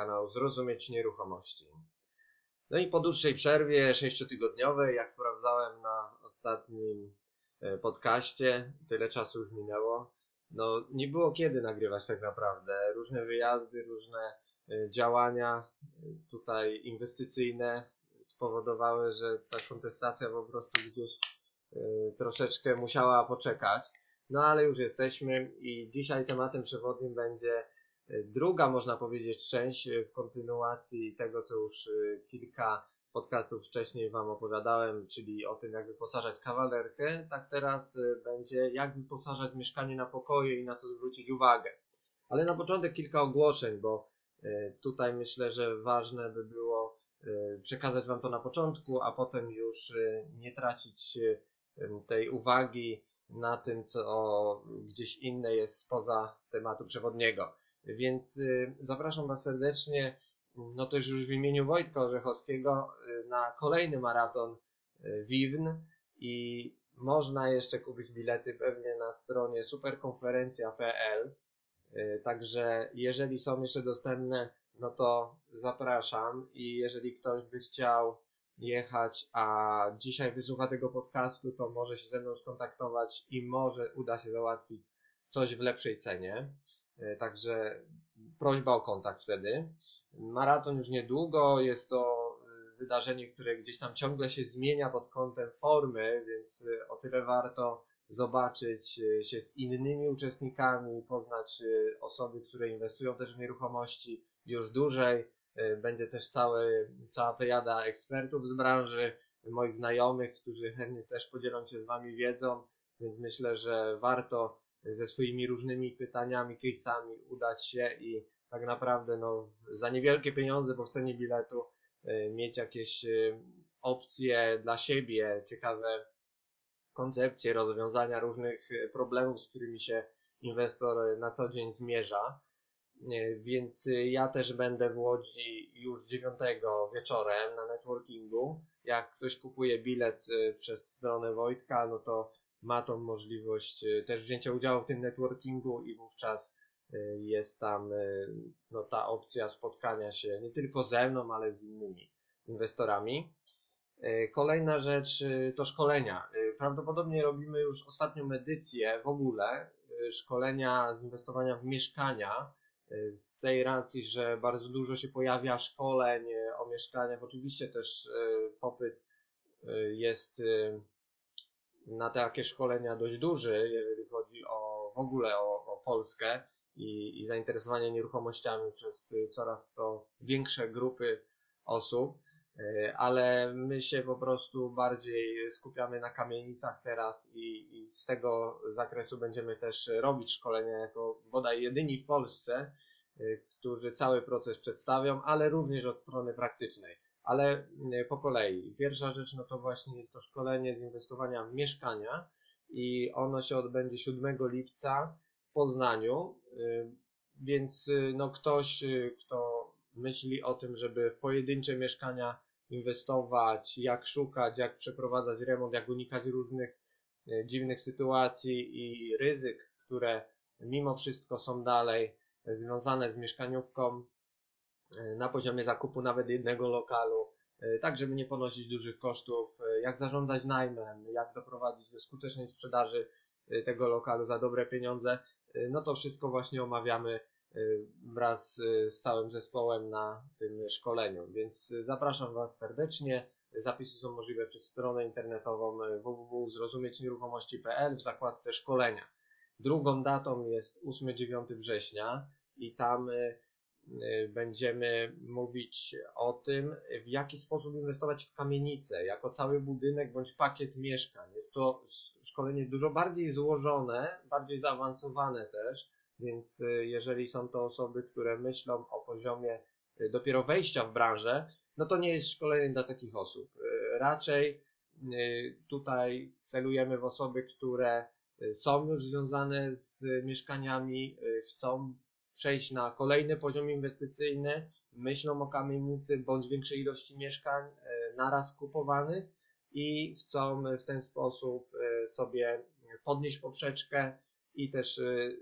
kanał Zrozumieć Nieruchomości. No i po dłuższej przerwie sześciotygodniowej, jak sprawdzałem na ostatnim e, podcaście, tyle czasu już minęło, no nie było kiedy nagrywać tak naprawdę. Różne wyjazdy, różne e, działania e, tutaj inwestycyjne spowodowały, że ta kontestacja po prostu gdzieś troszeczkę musiała poczekać. No ale już jesteśmy i dzisiaj tematem przewodnim będzie druga, można powiedzieć, część e, w kontynuacji tego, co już e, kilka podcastów wcześniej Wam opowiadałem, czyli o tym, jak wyposażać kawalerkę. Tak teraz będzie, jak wyposażać mieszkanie na pokoje i na co zwrócić uwagę. Ale na początek kilka ogłoszeń, bo tutaj myślę, że ważne by było przekazać Wam to na początku, a potem już nie tracić tej uwagi na tym, co gdzieś inne jest spoza tematu przewodniego. Więc y, zapraszam Was serdecznie, no też już w imieniu Wojtka Orzechowskiego, y, na kolejny maraton y, Wiwn i można jeszcze kupić bilety pewnie na stronie superkonferencja.pl. Także jeżeli są jeszcze dostępne, no to zapraszam i jeżeli ktoś by chciał jechać, a dzisiaj wysłucha tego podcastu, to może się ze mną skontaktować i może uda się załatwić coś w lepszej cenie. E, także prośba o kontakt wtedy. Maraton już niedługo, jest to e, wydarzenie, które gdzieś tam ciągle się zmienia pod kątem formy, więc e, o tyle warto zobaczyć się z innymi uczestnikami, poznać osoby, które inwestują też w nieruchomości już dłużej, będzie też cały, cała plejada ekspertów z branży, moich znajomych, którzy chętnie też podzielą się z Wami wiedzą, więc myślę, że warto ze swoimi różnymi pytaniami, case'ami udać się i tak naprawdę no, za niewielkie pieniądze, bo w cenie biletu e, mieć jakieś e, opcje dla siebie, ciekawe koncepcje, rozwiązania różnych problemów, z którymi się inwestor na co dzień zmierza. Więc y, ja też będę w Łodzi już 9 wieczorem na networkingu. Jak ktoś kupuje bilet y, przez stronę Wojtka, no to ma tą możliwość y, też wzięcia udziału w tym networkingu i wówczas jest tam no, ta opcja spotkania się nie tylko ze mną, ale z innymi inwestorami. Kolejna rzecz to szkolenia. Prawdopodobnie robimy już ostatnią edycję w ogóle szkolenia z inwestowania w mieszkania z tej racji, że bardzo dużo się pojawia szkoleń e, o mieszkaniach. Oczywiście też e, popyt e, jest na takie szkolenia dość duży, jeżeli chodzi o w ogóle o, o Polskę i, i zainteresowanie nieruchomościami przez coraz to większe grupy osób, ale my się po prostu bardziej skupiamy na kamienicach teraz i, i z tego zakresu będziemy też robić szkolenia jako bodaj jedyni w Polsce, Y, którzy cały proces przedstawią, ale również od strony praktycznej. Ale y, po kolei. Pierwsza rzecz no to właśnie jest to szkolenie z inwestowania w mieszkania i ono się odbędzie 7 lipca w Poznaniu, y, więc no ktoś, kto myśli o tym, żeby w pojedyncze mieszkania inwestować, jak szukać, jak przeprowadzać remont, jak unikać różnych dziwnych sytuacji i ryzyk, które mimo wszystko są dalej związane z mieszkaniówką na poziomie zakupu nawet jednego lokalu, e, tak żeby nie ponosić dużych kosztów, e, jak zarządzać najmem, jak doprowadzić do skutecznej sprzedaży tego lokalu za dobre pieniądze, no to wszystko właśnie omawiamy wraz z całym zespołem na tym szkoleniu, więc zapraszam Was serdecznie. Zapisy są możliwe przez stronę internetową www.zrozumiecznieruchomości.pl w zakładce szkolenia. Drugą datą jest 8-9 września i tam będziemy mówić o tym, w jaki sposób inwestować w kamienice, jako cały budynek bądź pakiet mieszkań. Jest to szkolenie dużo bardziej złożone, bardziej zaawansowane też, więc y, jeżeli są to osoby, które myślą o poziomie dopiero wejścia w branżę, no to nie jest szkolenie dla takich osób. Raczej tutaj celujemy w osoby, które są już związane z mieszkaniami, chcą przejść na kolejny poziom inwestycyjny, myślą o kamienicy bądź większej ilości mieszkań e, naraz kupowanych i chcą w ten sposób e, sobie podnieść poprzeczkę i też e,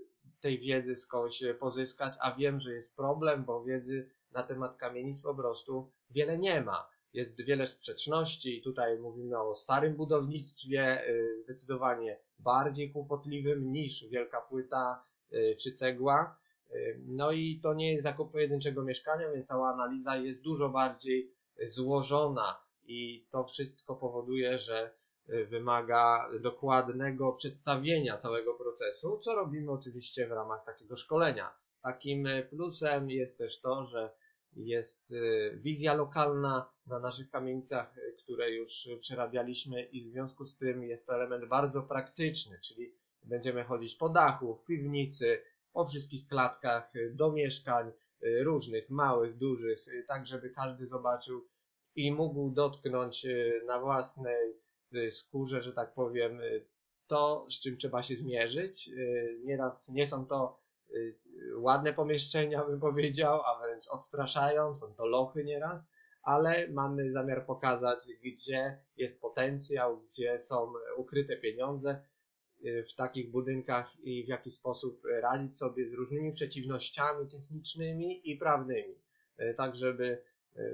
tej wiedzy skądś pozyskać, a wiem, że jest problem, bo wiedzy na temat kamienic po prostu wiele nie ma. Jest wiele sprzeczności. Tutaj mówimy o starym budownictwie, zdecydowanie bardziej kłopotliwym niż wielka płyta czy cegła. Y, no i to nie jest zakup pojedynczego mieszkania, więc cała analiza jest dużo bardziej złożona i to wszystko powoduje, że wymaga dokładnego przedstawienia całego procesu, co robimy oczywiście w ramach takiego szkolenia. Takim plusem jest też to, że jest y, wizja lokalna na naszych kamienicach, y, które już przerabialiśmy i w związku z tym jest to element bardzo praktyczny, czyli będziemy chodzić po dachu, w piwnicy, po wszystkich klatkach, y, do mieszkań różnych, małych, dużych, tak żeby każdy zobaczył i mógł dotknąć na własnej skórze, że tak powiem, to, z czym trzeba się zmierzyć. Nieraz nie są to Y, ładne pomieszczenia, bym powiedział, a wręcz odstraszają, są to lochy nieraz, ale mamy zamiar pokazać, gdzie jest potencjał, gdzie są ukryte pieniądze y, w takich budynkach i w jaki sposób radzić sobie z różnymi przeciwnościami technicznymi i prawnymi, y, tak żeby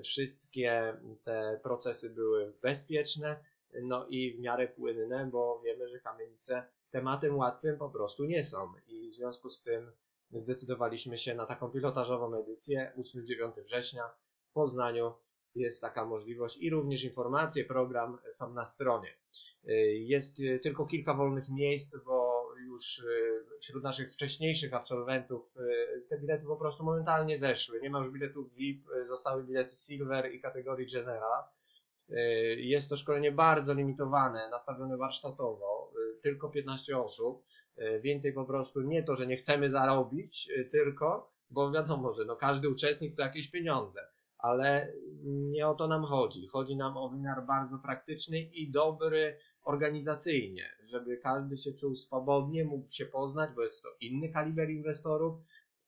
wszystkie te procesy były bezpieczne, no i w miarę płynne, bo wiemy, że kamienice tematem łatwym po prostu nie są i w związku z tym zdecydowaliśmy się na taką pilotażową edycję 8-9 września w Poznaniu. Jest taka możliwość i również informacje, program są na stronie. Jest tylko kilka wolnych miejsc, bo już y, wśród naszych wcześniejszych absolwentów y, te bilety po prostu momentalnie zeszły. Nie ma już biletów VIP, y, zostały bilety Silver i kategorii General. Jest to szkolenie bardzo limitowane, nastawione warsztatowo, tylko 15 osób. Więcej po prostu nie to, że nie chcemy zarobić, tylko, bo wiadomo, że no każdy uczestnik to jakieś pieniądze, ale nie o to nam chodzi. Chodzi nam o wymiar bardzo praktyczny i dobry organizacyjnie, żeby każdy się czuł swobodnie, mógł się poznać, bo jest to inny kaliber inwestorów.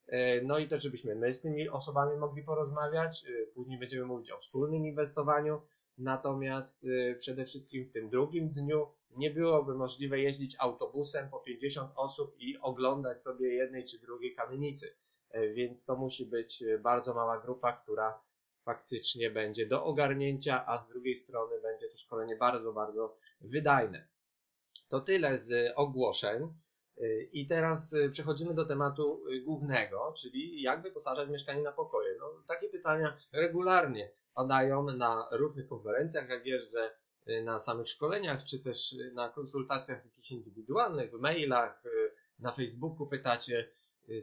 E, no i też, żebyśmy my z tymi osobami mogli porozmawiać. Później będziemy mówić o wspólnym inwestowaniu. Natomiast przede wszystkim w tym drugim dniu nie byłoby możliwe jeździć autobusem po 50 osób i oglądać sobie jednej czy drugiej kamienicy. E, więc to musi być e, bardzo mała grupa, która faktycznie będzie do ogarnięcia, a z drugiej strony będzie to szkolenie bardzo, bardzo wydajne. To tyle z ogłoszeń. I teraz przechodzimy do tematu głównego, czyli jak wyposażać mieszkanie na pokoje. No, takie pytania regularnie padają na różnych konferencjach, jak jeżdżę Y, na samych szkoleniach, czy też y, na konsultacjach jakichś indywidualnych, w mailach, y, na Facebooku pytacie,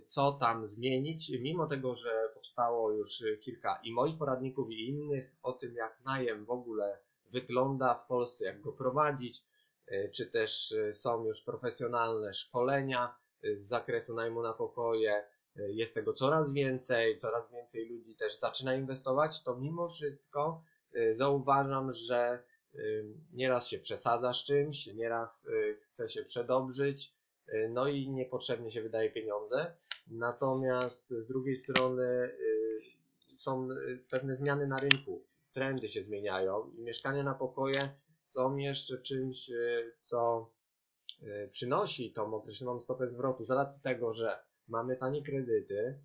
co tam zmienić, mimo tego, że powstało już kilka i moich poradników, i innych o tym, jak najem w ogóle wygląda w Polsce, jak go prowadzić, czy też są już profesjonalne szkolenia z zakresu najmu na pokoje, jest tego coraz więcej, coraz więcej ludzi też zaczyna inwestować, to mimo wszystko zauważam, że nieraz się przesadza z czymś, nieraz chce się przedobrzyć, no i niepotrzebnie się wydaje pieniądze. Natomiast z drugiej strony y, są pewne zmiany na rynku, trendy się zmieniają i mieszkania na pokoje są jeszcze czymś, co przynosi tą określoną stopę zwrotu z racji tego, że mamy tanie kredyty,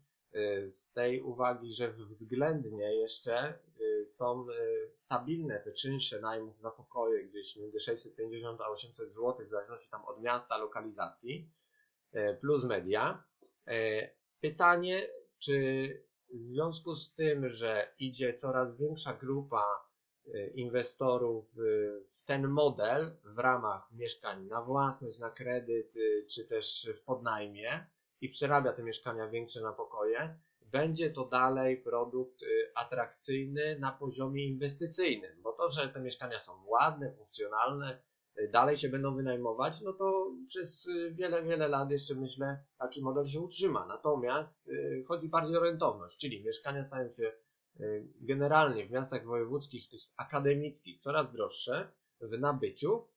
z tej uwagi, że względnie jeszcze są e, stabilne te czynsze najmów za pokoje gdzieś między 650 a 800 zł, w zależności tam od miasta, lokalizacji, plus media. Pytanie, czy w związku z tym, że idzie coraz większa grupa inwestorów w ten model w ramach mieszkań na własność, na kredyt, czy też w podnajmie i przerabia te mieszkania większe na pokoje, będzie to dalej produkt y, atrakcyjny na poziomie inwestycyjnym, bo to, że te mieszkania są ładne, funkcjonalne, y, dalej się będą wynajmować, no to przez y, wiele, wiele lat jeszcze myślę taki model się utrzyma. Natomiast chodzi bardziej o rentowność, czyli mieszkania stają się generalnie w miastach wojewódzkich, tych akademickich, coraz droższe w nabyciu.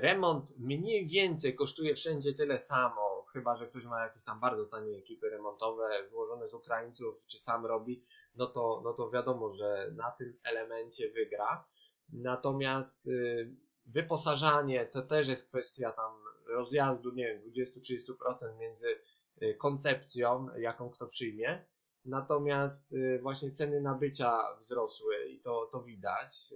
Remont mniej więcej kosztuje wszędzie tyle samo, chyba że ktoś ma jakieś tam bardzo tanie ekipy remontowe złożone z Ukraińców, czy sam robi, no to, no to wiadomo, że na tym elemencie wygra. Natomiast y, wyposażanie to też jest kwestia tam rozjazdu, nie wiem, 20-30% między koncepcją, jaką kto przyjmie. Natomiast właśnie ceny nabycia wzrosły i to, to widać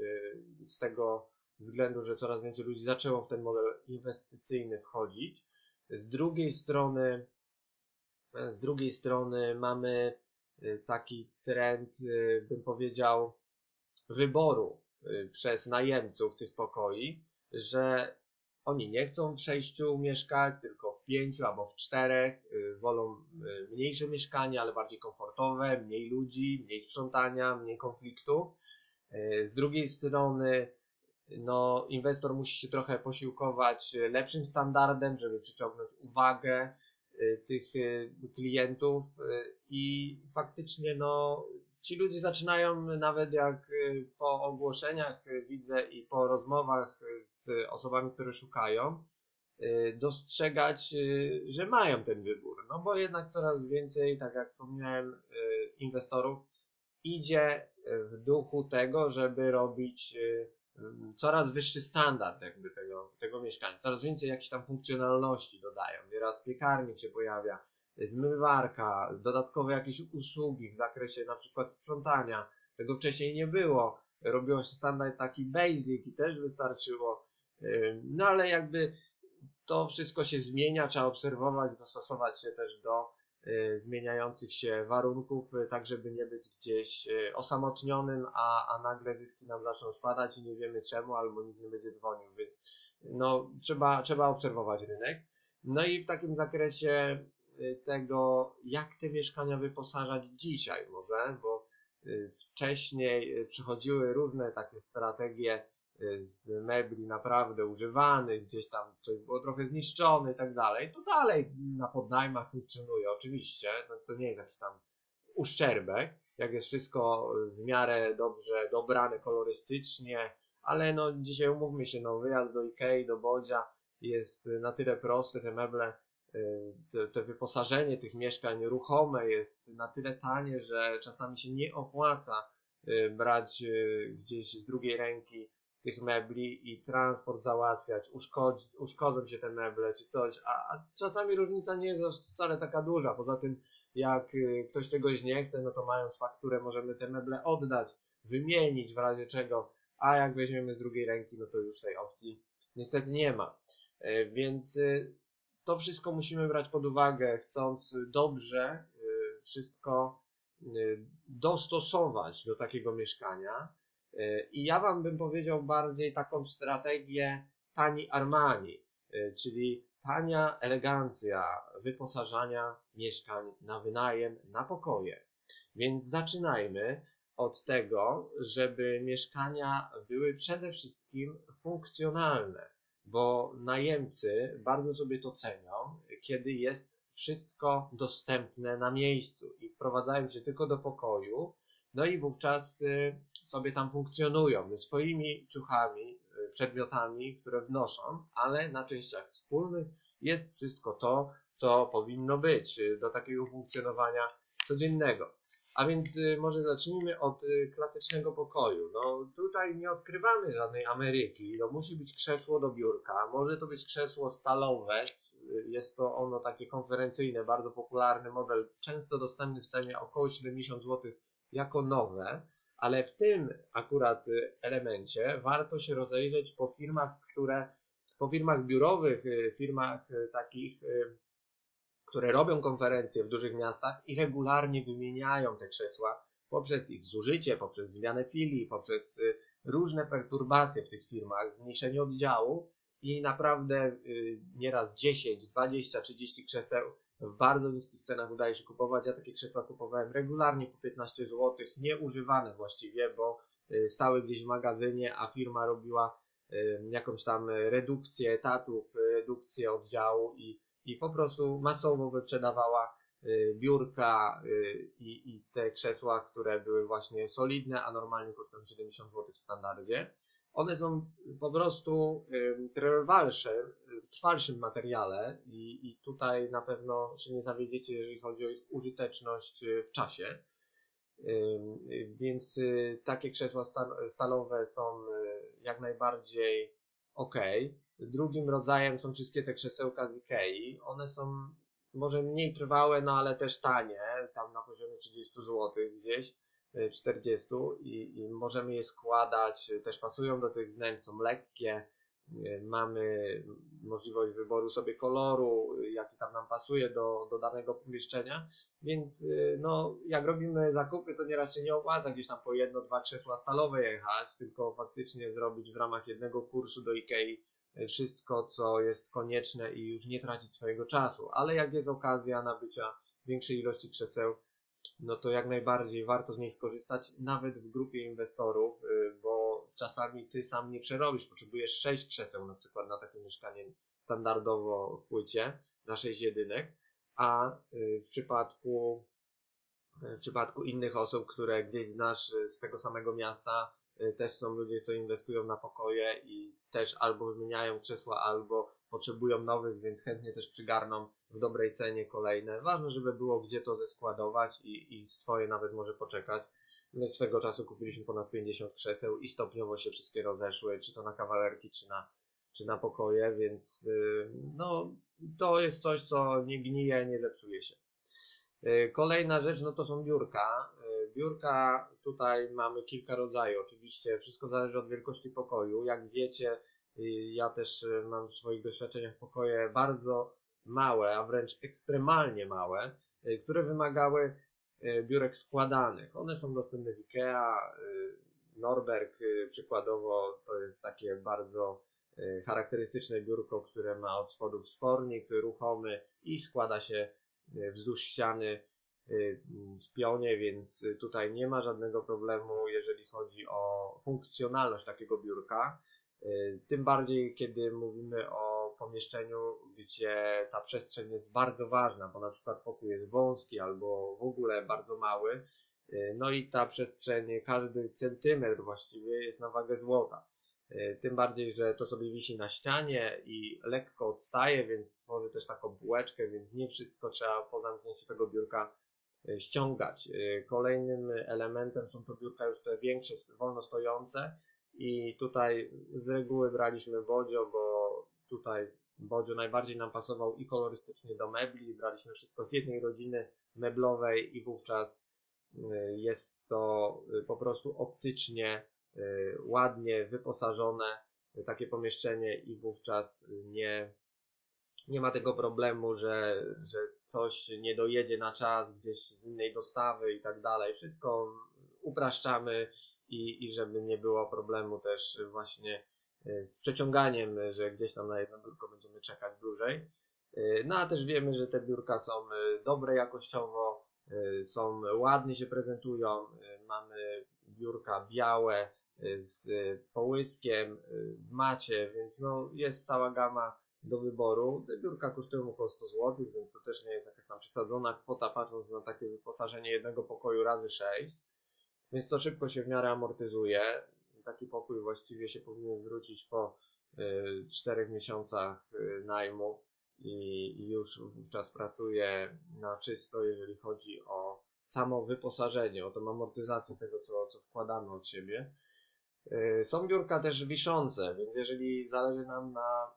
z tego względu, że coraz więcej ludzi zaczęło w ten model inwestycyjny wchodzić. Z drugiej strony, z drugiej strony mamy taki trend, bym powiedział, wyboru przez najemców tych pokoi, że oni nie chcą w sześciu mieszkać, tylko w pięciu albo w czterech. Y, wolą y, mniejsze mieszkania, ale bardziej komfortowe, mniej ludzi, mniej sprzątania, mniej konfliktu. Y, z drugiej strony, no, inwestor musi się trochę posiłkować lepszym standardem, żeby przyciągnąć uwagę tych klientów i faktycznie, no, ci ludzie zaczynają nawet jak y, po ogłoszeniach y, widzę i po rozmowach z osobami, które szukają, y, dostrzegać, że mają ten wybór. No bo jednak coraz więcej, tak jak wspomniałem, inwestorów idzie w duchu tego, żeby robić coraz wyższy standard jakby tego, tego mieszkania. Coraz więcej jakichś tam funkcjonalności dodają. Nieraz piekarnik się pojawia, zmywarka, dodatkowe jakieś usługi w zakresie na przykład sprzątania. Tego wcześniej nie było. Robiło się standard taki basic i też wystarczyło. No ale jakby to wszystko się zmienia, trzeba obserwować, dostosować się też do zmieniających się warunków, y, tak żeby nie być gdzieś y, osamotnionym, a, a nagle zyski nam zaczną spadać i nie wiemy czemu, albo nikt nie będzie dzwonił, więc no, trzeba, trzeba obserwować rynek. No i w takim zakresie Y, tego, jak te mieszkania wyposażać dzisiaj może, bo y, wcześniej y, przychodziły różne takie strategie z mebli naprawdę używanych, gdzieś tam coś było trochę zniszczone i tak dalej, to dalej na podnajmach funkcjonuje oczywiście, to, to nie jest jakiś tam uszczerbek, jak jest wszystko w miarę dobrze dobrane kolorystycznie, ale no dzisiaj umówmy się, no wyjazd do Ikei, do Bodzia jest na tyle prosty, te meble to, to wyposażenie tych mieszkań ruchome jest na tyle tanie, że czasami się nie opłaca y, brać y, gdzieś z drugiej ręki tych mebli i transport załatwiać, uszkodzi, uszkodzą się te meble czy coś, a, a czasami różnica nie jest wcale taka duża. Poza tym, jak y, ktoś czegoś nie chce, no to mając fakturę możemy te meble oddać, wymienić w razie czego, a jak weźmiemy z drugiej ręki, no to już tej opcji niestety nie ma. Więc to wszystko musimy brać pod uwagę, chcąc dobrze y, wszystko y, dostosować do takiego mieszkania. Y, I ja Wam bym powiedział bardziej taką strategię tani Armani, czyli tania elegancja wyposażania mieszkań na wynajem, na pokoje. Więc zaczynajmy od tego, żeby mieszkania były przede wszystkim funkcjonalne bo najemcy bardzo sobie to cenią, kiedy jest wszystko dostępne na miejscu i wprowadzają się tylko do pokoju, no i wówczas y, sobie tam funkcjonują swoimi ciuchami, y, przedmiotami, które wnoszą, ale na częściach wspólnych jest wszystko to, co powinno być y, do takiego funkcjonowania codziennego. A więc y, może zacznijmy od klasycznego pokoju. No tutaj nie odkrywamy żadnej Ameryki. No musi być krzesło do biurka. Może to być krzesło stalowe. Jest to ono takie konferencyjne, bardzo popularny model, często dostępny w cenie około 70 zł jako nowe. Ale w tym akurat elemencie warto się rozejrzeć po firmach, które po firmach biurowych, firmach takich które robią konferencje w dużych miastach i regularnie wymieniają te krzesła poprzez ich zużycie, poprzez zmianę filii, poprzez y, różne perturbacje w tych firmach, zmniejszenie oddziału i naprawdę y, nieraz 10, 20, 30 krzeseł w bardzo niskich cenach udaje się kupować. Ja takie krzesła kupowałem regularnie po 15 zł, nieużywane właściwie, bo y, stały gdzieś w magazynie, a firma robiła jakąś tam redukcję etatów, redukcję oddziału i i po prostu masowo wyprzedawała y, biurka y, i, i te krzesła, które były właśnie solidne, a normalnie kosztują 70 zł w standardzie. One są po prostu y, trwalsze, w trwalszym materiale i, i tutaj na pewno się nie zawiedziecie, jeżeli chodzi o ich użyteczność w czasie. Więc takie krzesła stalowe są jak najbardziej ok. Drugim rodzajem są wszystkie te krzesełka z Ikei. One są może mniej trwałe, no ale też tanie, tam na poziomie 30 zł gdzieś, 40 i, i możemy je składać, też pasują do tych wnętrz, są lekkie, mamy możliwość wyboru sobie koloru, jaki tam nam pasuje do, do danego pomieszczenia, więc no, jak robimy zakupy, to nieraz się nie opłaca gdzieś tam po jedno, dwa krzesła stalowe jechać, tylko faktycznie zrobić w ramach jednego kursu do Ikei wszystko, co jest konieczne i już nie tracić swojego czasu. Ale jak jest okazja nabycia większej ilości krzeseł, no to jak najbardziej warto z niej skorzystać, nawet w grupie inwestorów, y, bo czasami ty sam nie przerobisz, potrzebujesz 6 krzeseł na przykład na takie mieszkanie standardowo w płycie, na 6 jedynek, a y, w przypadku w przypadku innych osób, które gdzieś znasz z tego samego miasta, y, też są ludzie, co inwestują na pokoje i też albo wymieniają krzesła, albo potrzebują nowych, więc chętnie też przygarną w dobrej cenie kolejne. Ważne, żeby było gdzie to zeskładować i, i swoje nawet może poczekać. My swego czasu kupiliśmy ponad 50 krzeseł i stopniowo się wszystkie rozeszły, czy to na kawalerki, czy na, czy na pokoje, więc yy, no, to jest coś, co nie gnije, nie zepsuje się. Yy, kolejna rzecz, no to są biurka. Yy, biurka tutaj mamy kilka rodzajów. Oczywiście wszystko zależy od wielkości pokoju. Jak wiecie, ja też y, mam w swoich doświadczeniach pokoje bardzo małe, a wręcz ekstremalnie małe, y, które wymagały y, biurek składanych. One są dostępne w IKEA. Norberg przykładowo to jest takie bardzo charakterystyczne biurko, które ma od spodu wspornik ruchomy i składa się wzdłuż ściany w pionie, więc tutaj nie ma żadnego problemu, jeżeli chodzi o funkcjonalność takiego biurka. Y, tym bardziej, kiedy mówimy o pomieszczeniu, gdzie ta przestrzeń jest bardzo ważna, bo na przykład pokój jest wąski albo w ogóle bardzo mały. Y, no i ta przestrzeń, każdy centymetr właściwie jest na wagę złota. Y, tym bardziej, że to sobie wisi na ścianie i lekko odstaje, więc tworzy też taką bułeczkę, więc nie wszystko trzeba po zamknięciu tego biurka ściągać. Kolejnym elementem są to biurka już te większe, wolno stojące, i tutaj z reguły braliśmy Bodzio, bo tutaj Bodzio najbardziej nam pasował i kolorystycznie do mebli. Braliśmy wszystko z jednej rodziny meblowej i wówczas y, jest to y, po prostu optycznie y, ładnie wyposażone takie pomieszczenie i wówczas nie, nie ma tego problemu, że, że coś nie dojedzie na czas gdzieś z innej dostawy i tak dalej. Wszystko upraszczamy, i, i żeby nie było problemu też właśnie e, z przeciąganiem, że gdzieś tam na jedno biurko będziemy czekać dłużej. E, no a też wiemy, że te biurka są e, dobre jakościowo, są ładnie się prezentują. Mamy biurka białe z połyskiem w macie, więc no jest cała gama do wyboru. Te biurka kosztują około 100 zł, więc to też nie jest jakaś tam przesadzona kwota, patrząc na takie wyposażenie jednego pokoju razy 6 więc to szybko się w miarę amortyzuje. Taki pokój właściwie się powinien zwrócić po y, 4 miesiącach y, najmu i już wówczas pracuje na czysto, jeżeli chodzi o samo wyposażenie, o tą amortyzację tego, co, co wkładamy od siebie. Y, są biurka też wiszące, więc jeżeli zależy nam na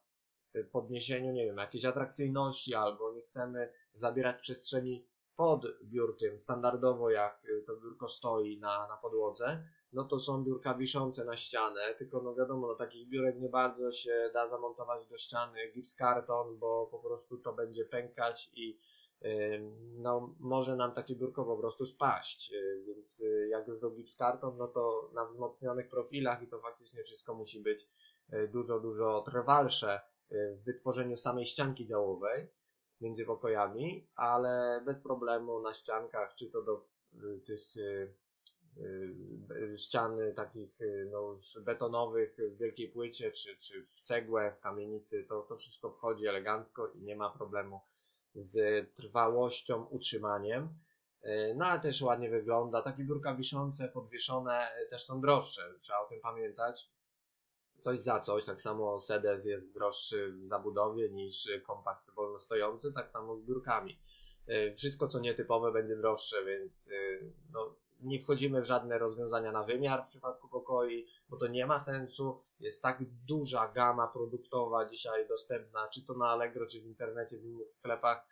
podniesieniu, nie wiem, jakiejś atrakcyjności albo nie chcemy zabierać przestrzeni pod biurkiem, standardowo jak y, to biurko stoi na, na podłodze, no to są biurka wiszące na ścianę, tylko no wiadomo, no takich biurek nie bardzo się da zamontować do ściany gips karton, bo po prostu to będzie pękać i yy, no może nam takie biurko po prostu spaść, yy, więc yy, jak już do gips karton, no to na wzmocnionych profilach i to faktycznie wszystko musi być y, dużo, dużo trwalsze y, w wytworzeniu samej ścianki działowej, między pokojami, ale bez problemu na ściankach, czy to do y, tych y, y, ścian takich no, betonowych w wielkiej płycie, czy, czy w cegłę, w kamienicy, to, to wszystko wchodzi elegancko i nie ma problemu z trwałością, utrzymaniem. No ale też ładnie wygląda. Takie biurka wiszące, podwieszone też są droższe, trzeba o tym pamiętać coś za coś. Tak samo sedes jest droższy w zabudowie niż kompakt wolno stojący, tak samo z biurkami. Y, wszystko co nietypowe będzie droższe, więc y, no, nie wchodzimy w żadne rozwiązania na wymiar w przypadku pokoi, bo to nie ma sensu. Jest tak duża gama produktowa dzisiaj dostępna, czy to na Allegro, czy w internecie, w innych sklepach,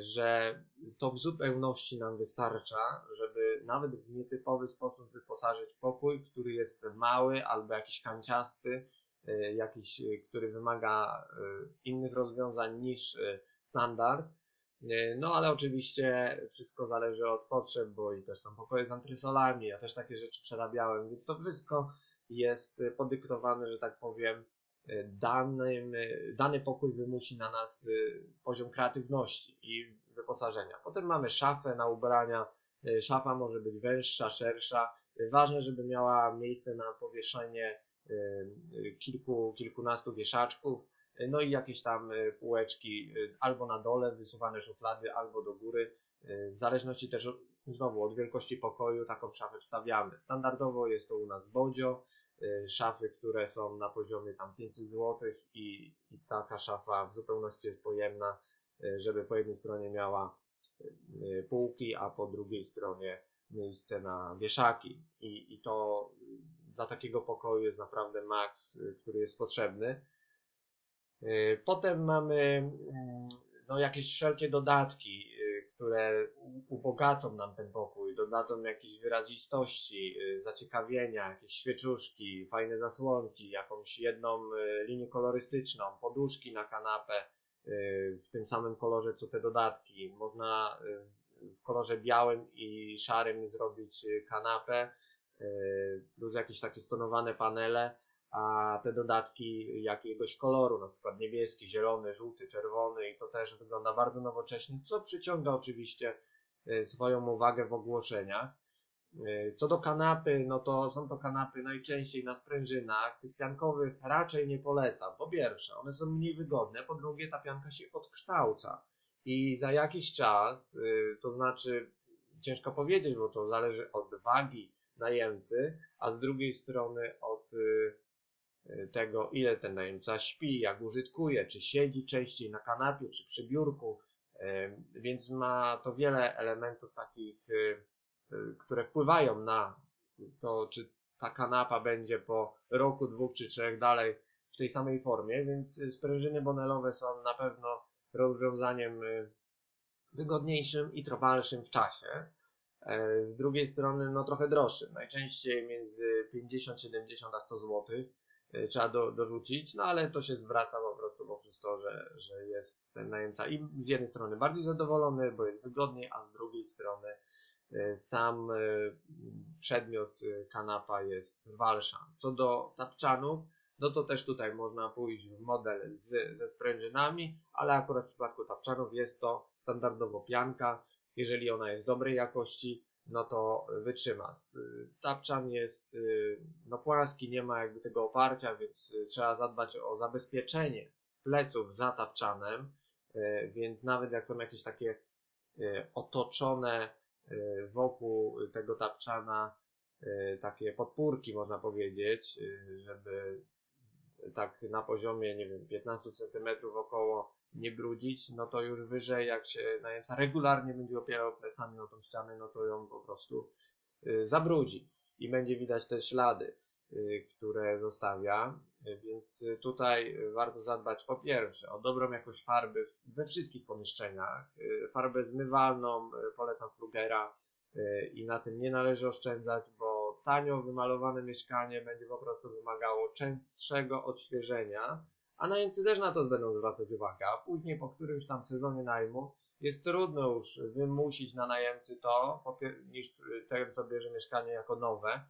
że to w zupełności nam wystarcza, żeby nawet w nietypowy sposób wyposażyć pokój, który jest mały albo jakiś kanciasty, e, jakiś, który wymaga innych rozwiązań niż standard. No ale oczywiście wszystko zależy od potrzeb, bo i też są pokoje z antresolami, ja też takie rzeczy przerabiałem, więc to wszystko jest podyktowane, że tak powiem, danym, dany pokój wymusi na nas y, poziom kreatywności i wyposażenia. Potem mamy szafę na ubrania. Szafa może być węższa, szersza. Ważne, żeby miała miejsce na powieszenie kilku, kilkunastu wieszaczków. No i jakieś tam półeczki albo na dole, wysuwane szuflady, albo do góry. W zależności też znowu od wielkości pokoju taką szafę wstawiamy. Standardowo jest to u nas bodzio. Y, szafy, które są na poziomie tam 500 zł i, i taka szafa w zupełności jest pojemna, y, żeby po jednej stronie miała y, półki, a po drugiej stronie miejsce na wieszaki. I, i to dla takiego pokoju jest naprawdę maks, który jest potrzebny. Potem mamy mm, no, jakieś wszelkie dodatki, które ubogacą nam ten pokój, dodadzą jakiejś wyrazistości, y, zaciekawienia, jakieś świeczuszki, fajne zasłonki, jakąś jedną y, linię kolorystyczną, poduszki na kanapę y, w tym samym kolorze co te dodatki. Można w kolorze białym i szarym zrobić kanapę, plus jakieś takie stonowane panele, a te dodatki jakiegoś koloru, na przykład niebieski, zielony, żółty, czerwony i to też wygląda bardzo nowocześnie, co przyciąga oczywiście e, swoją uwagę w ogłoszeniach. E, co do kanapy, no to są to kanapy najczęściej na sprężynach, tych piankowych raczej nie polecam. Po pierwsze, one są mniej wygodne, po drugie ta pianka się odkształca i za jakiś czas, e, to znaczy ciężko powiedzieć, bo to zależy od wagi najemcy, a z drugiej strony od Y, tego, ile ten najemca śpi, jak użytkuje, czy siedzi częściej na kanapie, czy przy biurku, y, więc ma to wiele elementów takich, y, które wpływają na to, czy ta kanapa będzie po roku, dwóch czy trzech dalej w tej samej formie, więc sprężyny bonelowe są na pewno rozwiązaniem wygodniejszym i trwalszym w czasie. Z drugiej strony, no trochę droższym, najczęściej między 50, 70 a 100 zł Y, trzeba do, dorzucić, no ale to się zwraca po prostu poprzez to, że, że jest ten najemca i z jednej strony bardziej zadowolony, bo jest wygodniej, a z drugiej strony y, sam y, przedmiot kanapa jest walsza. Co do tapczanów, no to też tutaj można pójść w model z, ze sprężynami, ale akurat w przypadku tapczanów jest to standardowo pianka. Jeżeli ona jest dobrej jakości, no to wytrzyma. Tapczan jest y, no płaski, nie ma jakby tego oparcia, więc y, trzeba zadbać o zabezpieczenie pleców za tapczanem, y, więc nawet jak są jakieś takie otoczone wokół tego tapczana takie podpórki można powiedzieć, żeby tak na poziomie, nie wiem, 15 cm około nie brudzić, no to już wyżej, jak się najemca regularnie będzie opierał plecami o tą ścianę, no to ją po prostu y, zabrudzi. I będzie widać te ślady, y, które zostawia, y, więc tutaj warto zadbać po pierwsze o dobrą jakość farby we wszystkich pomieszczeniach, farbę zmywalną, polecam Flugera i na tym nie należy oszczędzać, bo tanio wymalowane mieszkanie będzie po prostu wymagało częstszego odświeżenia, a najemcy też na to będą zwracać uwagę, a później po którymś tam sezonie najmu jest trudno już wymusić na najemcy to, niż ten, co bierze mieszkanie jako nowe,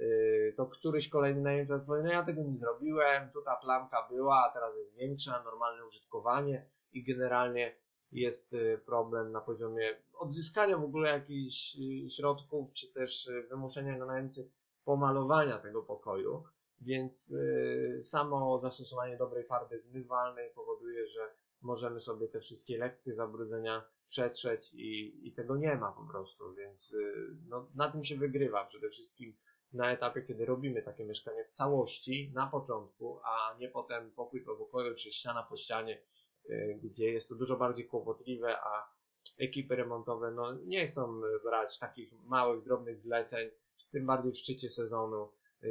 yy, to któryś kolejny najemca powie, no ja tego nie zrobiłem, tu ta plamka była, a teraz jest większa, normalne użytkowanie i generalnie jest yy, problem na poziomie odzyskania w ogóle jakichś yy, środków, czy też wymuszenia na najemcy pomalowania tego pokoju. Więc y, samo zastosowanie dobrej farby zmywalnej powoduje, że możemy sobie te wszystkie lekkie zabrudzenia przetrzeć i, i tego nie ma po prostu, więc y, no, na tym się wygrywa przede wszystkim na etapie, kiedy robimy takie mieszkanie w całości, na początku, a nie potem pokój po pokoju, czy ściana po ścianie, y, gdzie jest to dużo bardziej kłopotliwe, a ekipy remontowe no, nie chcą brać takich małych, drobnych zleceń, tym bardziej w szczycie sezonu,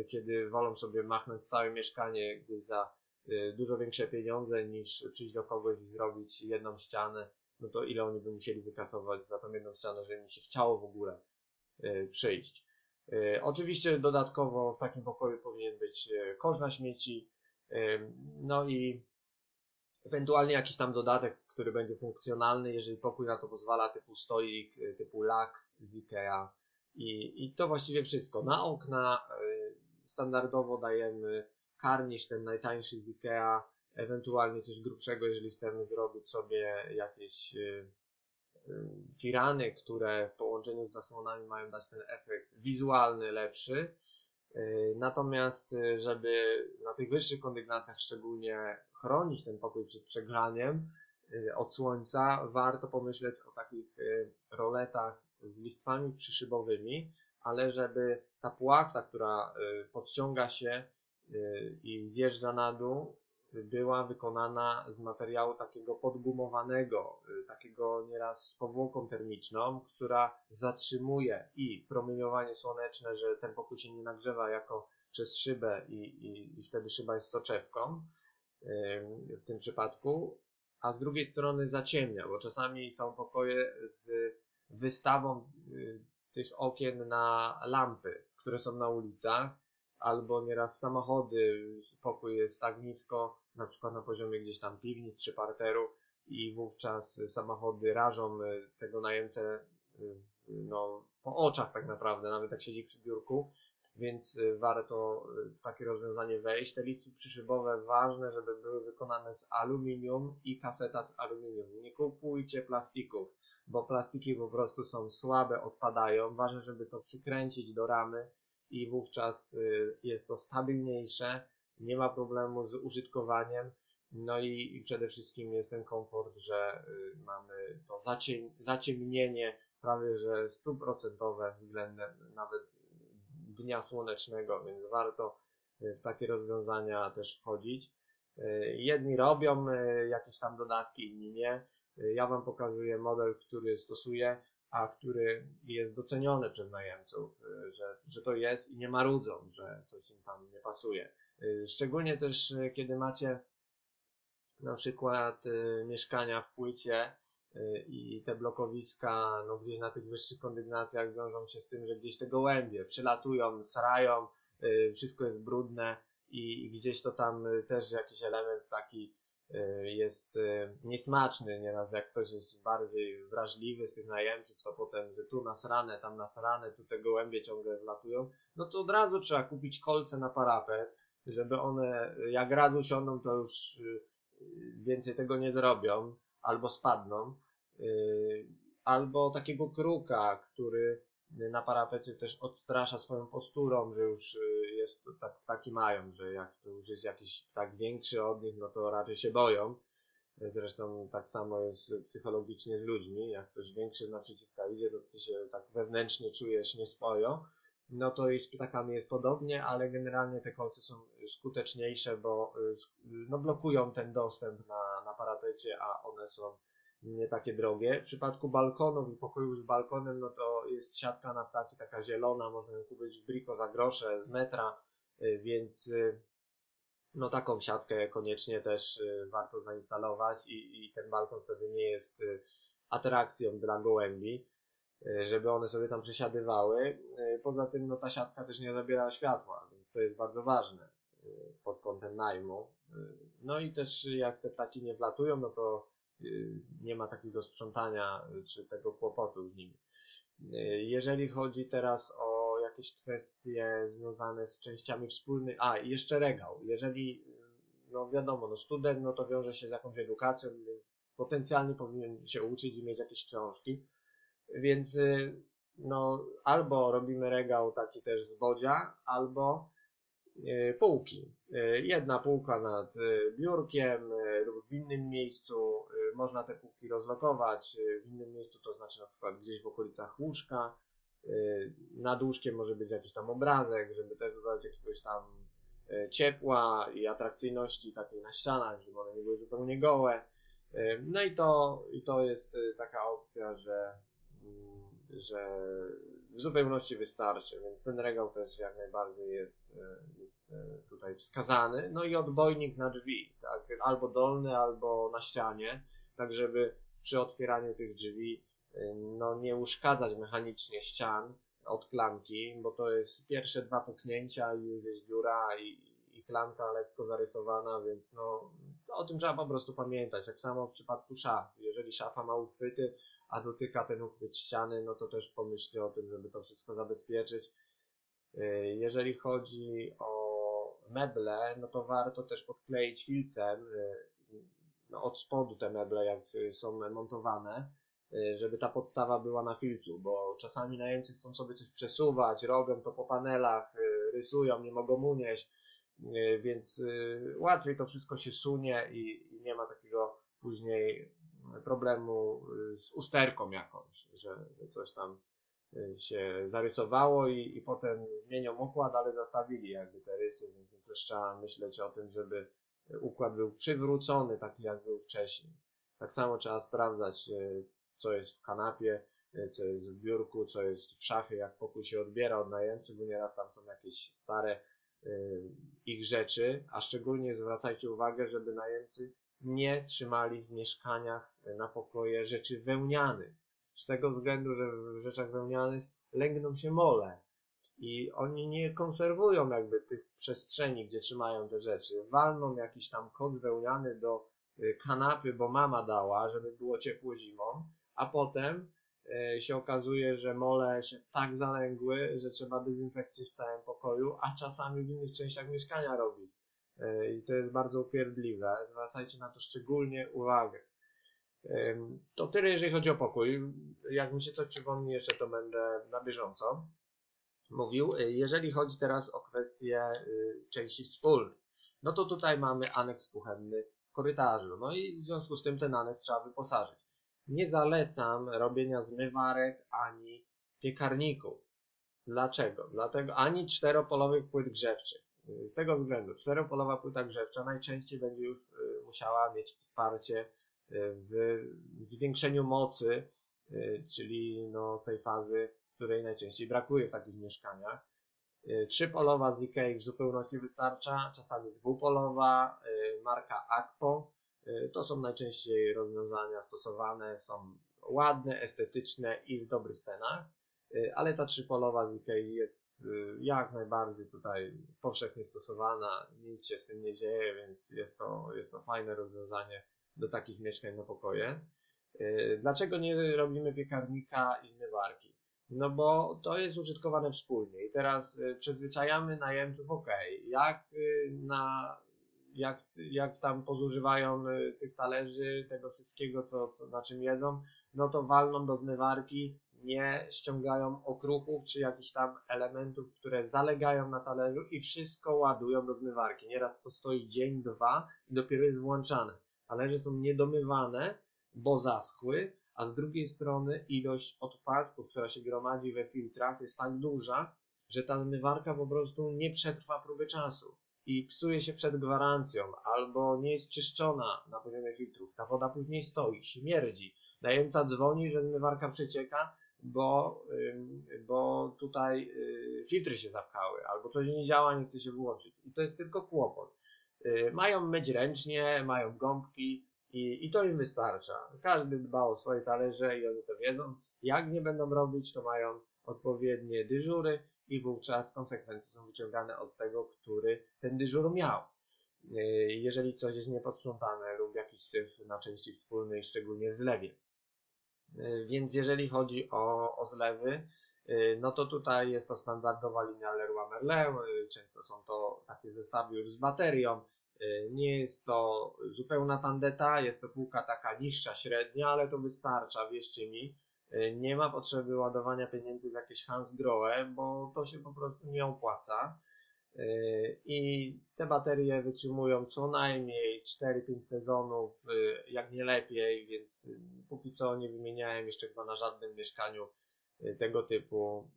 kiedy wolą sobie machnąć całe mieszkanie gdzieś za y, dużo większe pieniądze niż przyjść do kogoś i zrobić jedną ścianę no to ile oni by musieli wykasować za tą jedną ścianę, żeby mi się chciało w ogóle przyjść. Oczywiście dodatkowo w takim pokoju powinien być kosz na śmieci, no i ewentualnie jakiś tam dodatek, który będzie funkcjonalny, jeżeli pokój na to pozwala, typu stoik, typu lak z Ikea i, i to właściwie wszystko. Na okna standardowo dajemy karnisz, ten najtańszy z Ikea, ewentualnie coś grubszego, jeżeli chcemy zrobić sobie jakieś y, y, firany, które w połączeniu z zasłonami mają dać ten efekt wizualny lepszy. Y, natomiast, żeby na tych wyższych kondygnacjach szczególnie chronić ten pokój przed przegrzaniem od słońca, warto pomyśleć o takich roletach z listwami przyszybowymi, ale żeby ta płachta, która podciąga się i zjeżdża na dół, była wykonana z materiału takiego podgumowanego, y, takiego nieraz z powłoką termiczną, która zatrzymuje i promieniowanie słoneczne, że ten pokój się nie nagrzewa jako przez szybę i, i, i wtedy szyba jest soczewką w tym przypadku, a z drugiej strony zaciemnia, bo czasami są pokoje z wystawą y, tych okien na lampy, które są na ulicach, albo nieraz samochody, pokój jest tak nisko, na przykład na poziomie gdzieś tam piwnic czy parteru i wówczas samochody rażą y, tego najemcę y, no, po oczach tak naprawdę, nawet jak siedzi przy biurku, więc y, warto w takie rozwiązanie wejść. Te listy przyszybowe ważne, żeby były wykonane z aluminium i kaseta z aluminium. Nie kupujcie plastików, bo plastiki po prostu są słabe, odpadają. Ważne, żeby to przykręcić do ramy i wówczas jest to stabilniejsze nie ma problemu z użytkowaniem. No i, przede wszystkim jest ten komfort, że y, mamy to zaciem, zaciemnienie prawie że stuprocentowe względem nawet dnia słonecznego, więc warto y, w takie rozwiązania też wchodzić. Y, jedni robią jakieś tam dodatki, inni nie. Ja Wam pokazuję model, który stosuję, a który jest doceniony przez najemców, że, że to jest i nie marudzą, że coś im tam nie pasuje. Y, szczególnie też, y, kiedy macie na przykład y, mieszkania w płycie i te blokowiska no, gdzieś na tych wyższych kondygnacjach wiążą się z tym, że gdzieś te gołębie przylatują, srają, wszystko jest brudne i gdzieś to tam też jakiś element taki jest niesmaczny nieraz, jak ktoś jest bardziej wrażliwy z tych najemców, to potem, że tu nasrane, tam nasrane, tu te gołębie ciągle wlatują, no to od razu trzeba kupić kolce na parapet, żeby one jak raz usiądą, to już y, więcej tego nie zrobią, albo spadną, y, albo takiego kruka, który na parapecie też odstrasza swoją posturą, że już y, jest tak, taki mają, że jak to już jest jakiś tak większy od nich, no to raczej się boją. Zresztą tak samo jest psychologicznie z ludźmi. Jak ktoś większy naprzeciwka idzie, to ty się tak wewnętrznie czujesz nieswojo no to i z ptakami jest podobnie, ale generalnie te kolce są skuteczniejsze, bo y, no, blokują ten dostęp na, na parapecie, a one są nie takie drogie. W przypadku balkonów i pokojów z balkonem, no to jest siatka na ptaki taka zielona, można ją kupić w briko za grosze z metra, y, więc y, no taką siatkę koniecznie też warto zainstalować i, i ten balkon wtedy nie jest atrakcją dla gołębi. Żeby one sobie tam przesiadywały. Poza tym no, ta siatka też nie zabiera światła, więc to jest bardzo ważne pod kątem najmu. No i też jak te ptaki nie wlatują, no to nie ma takiego sprzątania czy tego kłopotu z nimi. Jeżeli chodzi teraz o jakieś kwestie związane z częściami wspólnymi, a i jeszcze regał. Jeżeli, no wiadomo, no student, no to wiąże się z jakąś edukacją, więc potencjalnie powinien się uczyć i mieć jakieś książki. Więc y, no, albo robimy regał taki też z wodzia, albo y, półki. Y, jedna półka nad biurkiem lub w innym miejscu. Można te półki rozlokować w innym miejscu, to znaczy na przykład gdzieś w okolicach łóżka. Nad łóżkiem może być jakiś tam obrazek, żeby też dodać jakiegoś tam ciepła i atrakcyjności takiej na ścianach, żeby one nie były zupełnie gołe. No i to, i to jest taka opcja, że że w zupełności wystarczy, więc ten regał też jak najbardziej jest, jest tutaj wskazany. No i odbojnik na drzwi, tak, albo dolny, albo na ścianie, tak żeby przy otwieraniu tych drzwi no nie uszkadzać mechanicznie ścian od klamki, bo to jest pierwsze dwa puknięcia i już jest dziura i, i klamka lekko zarysowana, więc no o tym trzeba po prostu pamiętać. Tak samo w przypadku szaf. Jeżeli szafa ma uchwyty, a dotyka ten uchwyt ściany, no to też pomyślcie o tym, żeby to wszystko zabezpieczyć. Y, jeżeli chodzi o meble, no to warto też podkleić filcem y, od spodu te meble, jak są montowane, y, żeby ta podstawa była na filcu, bo czasami najemcy chcą sobie coś przesuwać, robią to po panelach, rysują, nie mogą unieść, więc łatwiej to wszystko się sunie i nie ma takiego później problemu z usterką jakąś, że, że coś tam y, się zarysowało i, i potem zmienią układ, ale zastawili jakby te rysy, więc też trzeba myśleć o tym, żeby układ był przywrócony taki jak był wcześniej. Tak samo trzeba sprawdzać, y, co jest w kanapie, y, co jest w biurku, co jest w szafie, jak pokój się odbiera od najemcy, bo nieraz tam są jakieś stare ich rzeczy, a szczególnie zwracajcie uwagę, żeby najemcy nie trzymali w mieszkaniach na pokoje rzeczy wełnianych. Z tego względu, że w rzeczach wełnianych lęgną się mole i oni nie konserwują jakby tych przestrzeni, gdzie trzymają te rzeczy. Walną jakiś tam koc wełniany do y, kanapy, bo mama dała, żeby było ciepło zimą, a potem y, się okazuje, że mole się tak zalęgły, że trzeba dezynfekcję w całym pokoju, a czasami w innych częściach mieszkania robić. E, i to jest bardzo upierdliwe. Zwracajcie na to szczególnie uwagę. To tyle, jeżeli chodzi o pokój. Jak mi się coś przypomni, jeszcze to będę na bieżąco mówił. E, jeżeli chodzi teraz o kwestię y, części wspólnych, no to tutaj mamy aneks kuchenny w korytarzu. No i w związku z tym ten aneks trzeba wyposażyć. Nie zalecam robienia zmywarek ani piekarników. Dlaczego? Dlatego ani czteropolowych płyt grzewczych. Z tego względu czteropolowa płyta grzewcza najczęściej będzie już y, musiała mieć wsparcie y, w zwiększeniu mocy, y, czyli no tej fazy, której najczęściej brakuje w takich mieszkaniach. Trzypolowa z IKEA w zupełności wystarcza, czasami dwupolowa, marka Akpo. To są najczęściej rozwiązania stosowane, są ładne, estetyczne i w dobrych cenach, ale ta trzypolowa z IKEA jest Y, jak najbardziej tutaj powszechnie stosowana, nic się z tym nie dzieje, więc jest to, jest to fajne rozwiązanie do takich mieszkań na pokoje. Y, dlaczego nie robimy piekarnika i zmywarki? No bo to jest użytkowane wspólnie i teraz y, przyzwyczajamy najemców, ok, jak na, jak, jak tam pozużywają tych talerzy, tego wszystkiego, co, co na czym jedzą, no to walną do zmywarki nie ściągają okruchów czy jakichś tam elementów, które zalegają na talerzu i wszystko ładują do zmywarki. Nieraz to stoi dzień, dwa i dopiero jest włączane. Talerze są niedomywane, bo zaschły, a z drugiej strony ilość odpadków, która się gromadzi we filtrach jest tak duża, że ta zmywarka po prostu nie przetrwa próby czasu i psuje się przed gwarancją, albo nie jest czyszczona na poziomie filtrów. Ta woda później stoi, śmierdzi. Najemca dzwoni, że zmywarka przecieka, bo, bo tutaj y, filtry się zapchały, albo coś nie działa, nie chce się wyłączyć. I to jest tylko kłopot. Y, mają myć ręcznie, mają gąbki i, i to im wystarcza. Każdy dba o swoje talerze i oni to wiedzą. Jak nie będą robić, to mają odpowiednie dyżury i wówczas konsekwencje są wyciągane od tego, który ten dyżur miał. Y, jeżeli coś jest nieposprzątane lub jakiś syf na części wspólnej, szczególnie w zlewie. Y, więc jeżeli chodzi o, o zlewy, y, no to tutaj jest to standardowa linia Leroy Merlin, często są to takie zestawy już z baterią, nie jest to zupełna tandeta, jest to półka taka niższa, średnia, ale to wystarcza, wierzcie mi. Nie ma potrzeby ładowania pieniędzy w jakieś Hansgrohe, bo to się po prostu nie opłaca. Yy, i te baterie wytrzymują co najmniej 4-5 sezonów, jak nie lepiej, więc póki co nie wymieniałem jeszcze chyba na żadnym mieszkaniu tego typu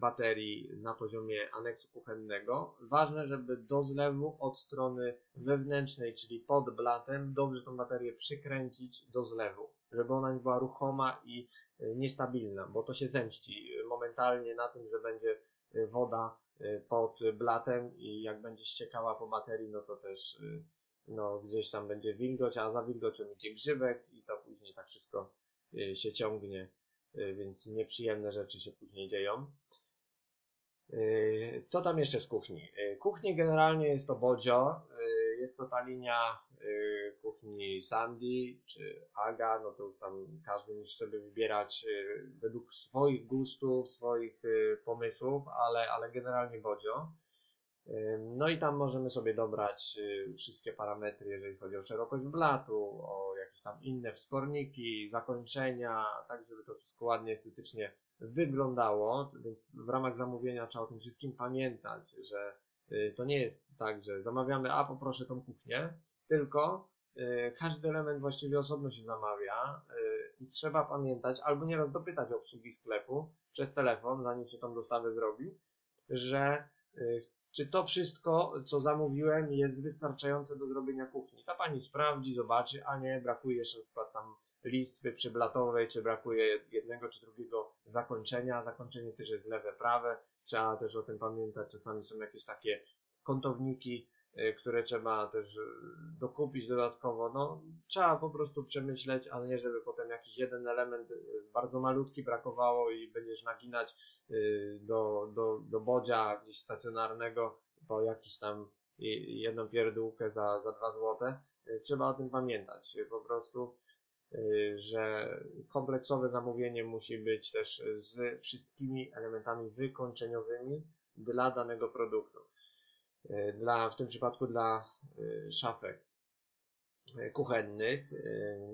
baterii na poziomie aneksu kuchennego. Ważne, żeby do zlewu od strony wewnętrznej, czyli pod blatem, dobrze tą baterię przykręcić do zlewu, żeby ona nie była ruchoma i niestabilna, bo to się zemści momentalnie na tym, że będzie woda Y, pod blatem i jak będzie ściekała po baterii, no to też y, no, gdzieś tam będzie wilgoć, a za wilgocią idzie grzybek i to później tak wszystko się ciągnie, więc nieprzyjemne rzeczy się później dzieją. Co tam jeszcze z kuchni? Kuchni generalnie jest to Bodzio, jest to ta linia y, kuchni Sandy czy Aga, no to już tam każdy musi sobie wybierać y, według swoich gustów, swoich y, pomysłów, ale, ale generalnie Bodzio. No i tam możemy sobie dobrać wszystkie parametry, jeżeli chodzi o szerokość blatu, o jakieś tam inne wsporniki, zakończenia, tak żeby to wszystko ładnie, estetycznie wyglądało, więc w ramach zamówienia trzeba o tym wszystkim pamiętać, że Y, to nie jest tak, że zamawiamy, a poproszę tą kuchnię, tylko y, każdy element właściwie osobno się zamawia y, i trzeba pamiętać, albo nieraz dopytać obsługi sklepu przez telefon, zanim się tą dostawę zrobi, że czy to wszystko, co zamówiłem, jest wystarczające do zrobienia kuchni. Ta pani sprawdzi, zobaczy, a nie, brakuje jeszcze na przykład tam listwy przyblatowej, czy brakuje jednego czy drugiego zakończenia. Zakończenie też jest lewe, prawe. Trzeba też o tym pamiętać. Czasami są jakieś takie kątowniki, które trzeba też y, dokupić dodatkowo. No, trzeba po prostu przemyśleć, ale nie żeby potem jakiś jeden element y, bardzo malutki brakowało i będziesz naginać do, do, do bodzia gdzieś stacjonarnego po jakiś tam jedną pierdółkę za, za dwa złote. Trzeba o tym pamiętać. Po prostu Y, że kompleksowe zamówienie musi być też z wszystkimi elementami wykończeniowymi dla danego produktu. Y, dla, w tym przypadku dla y, szafek kuchennych.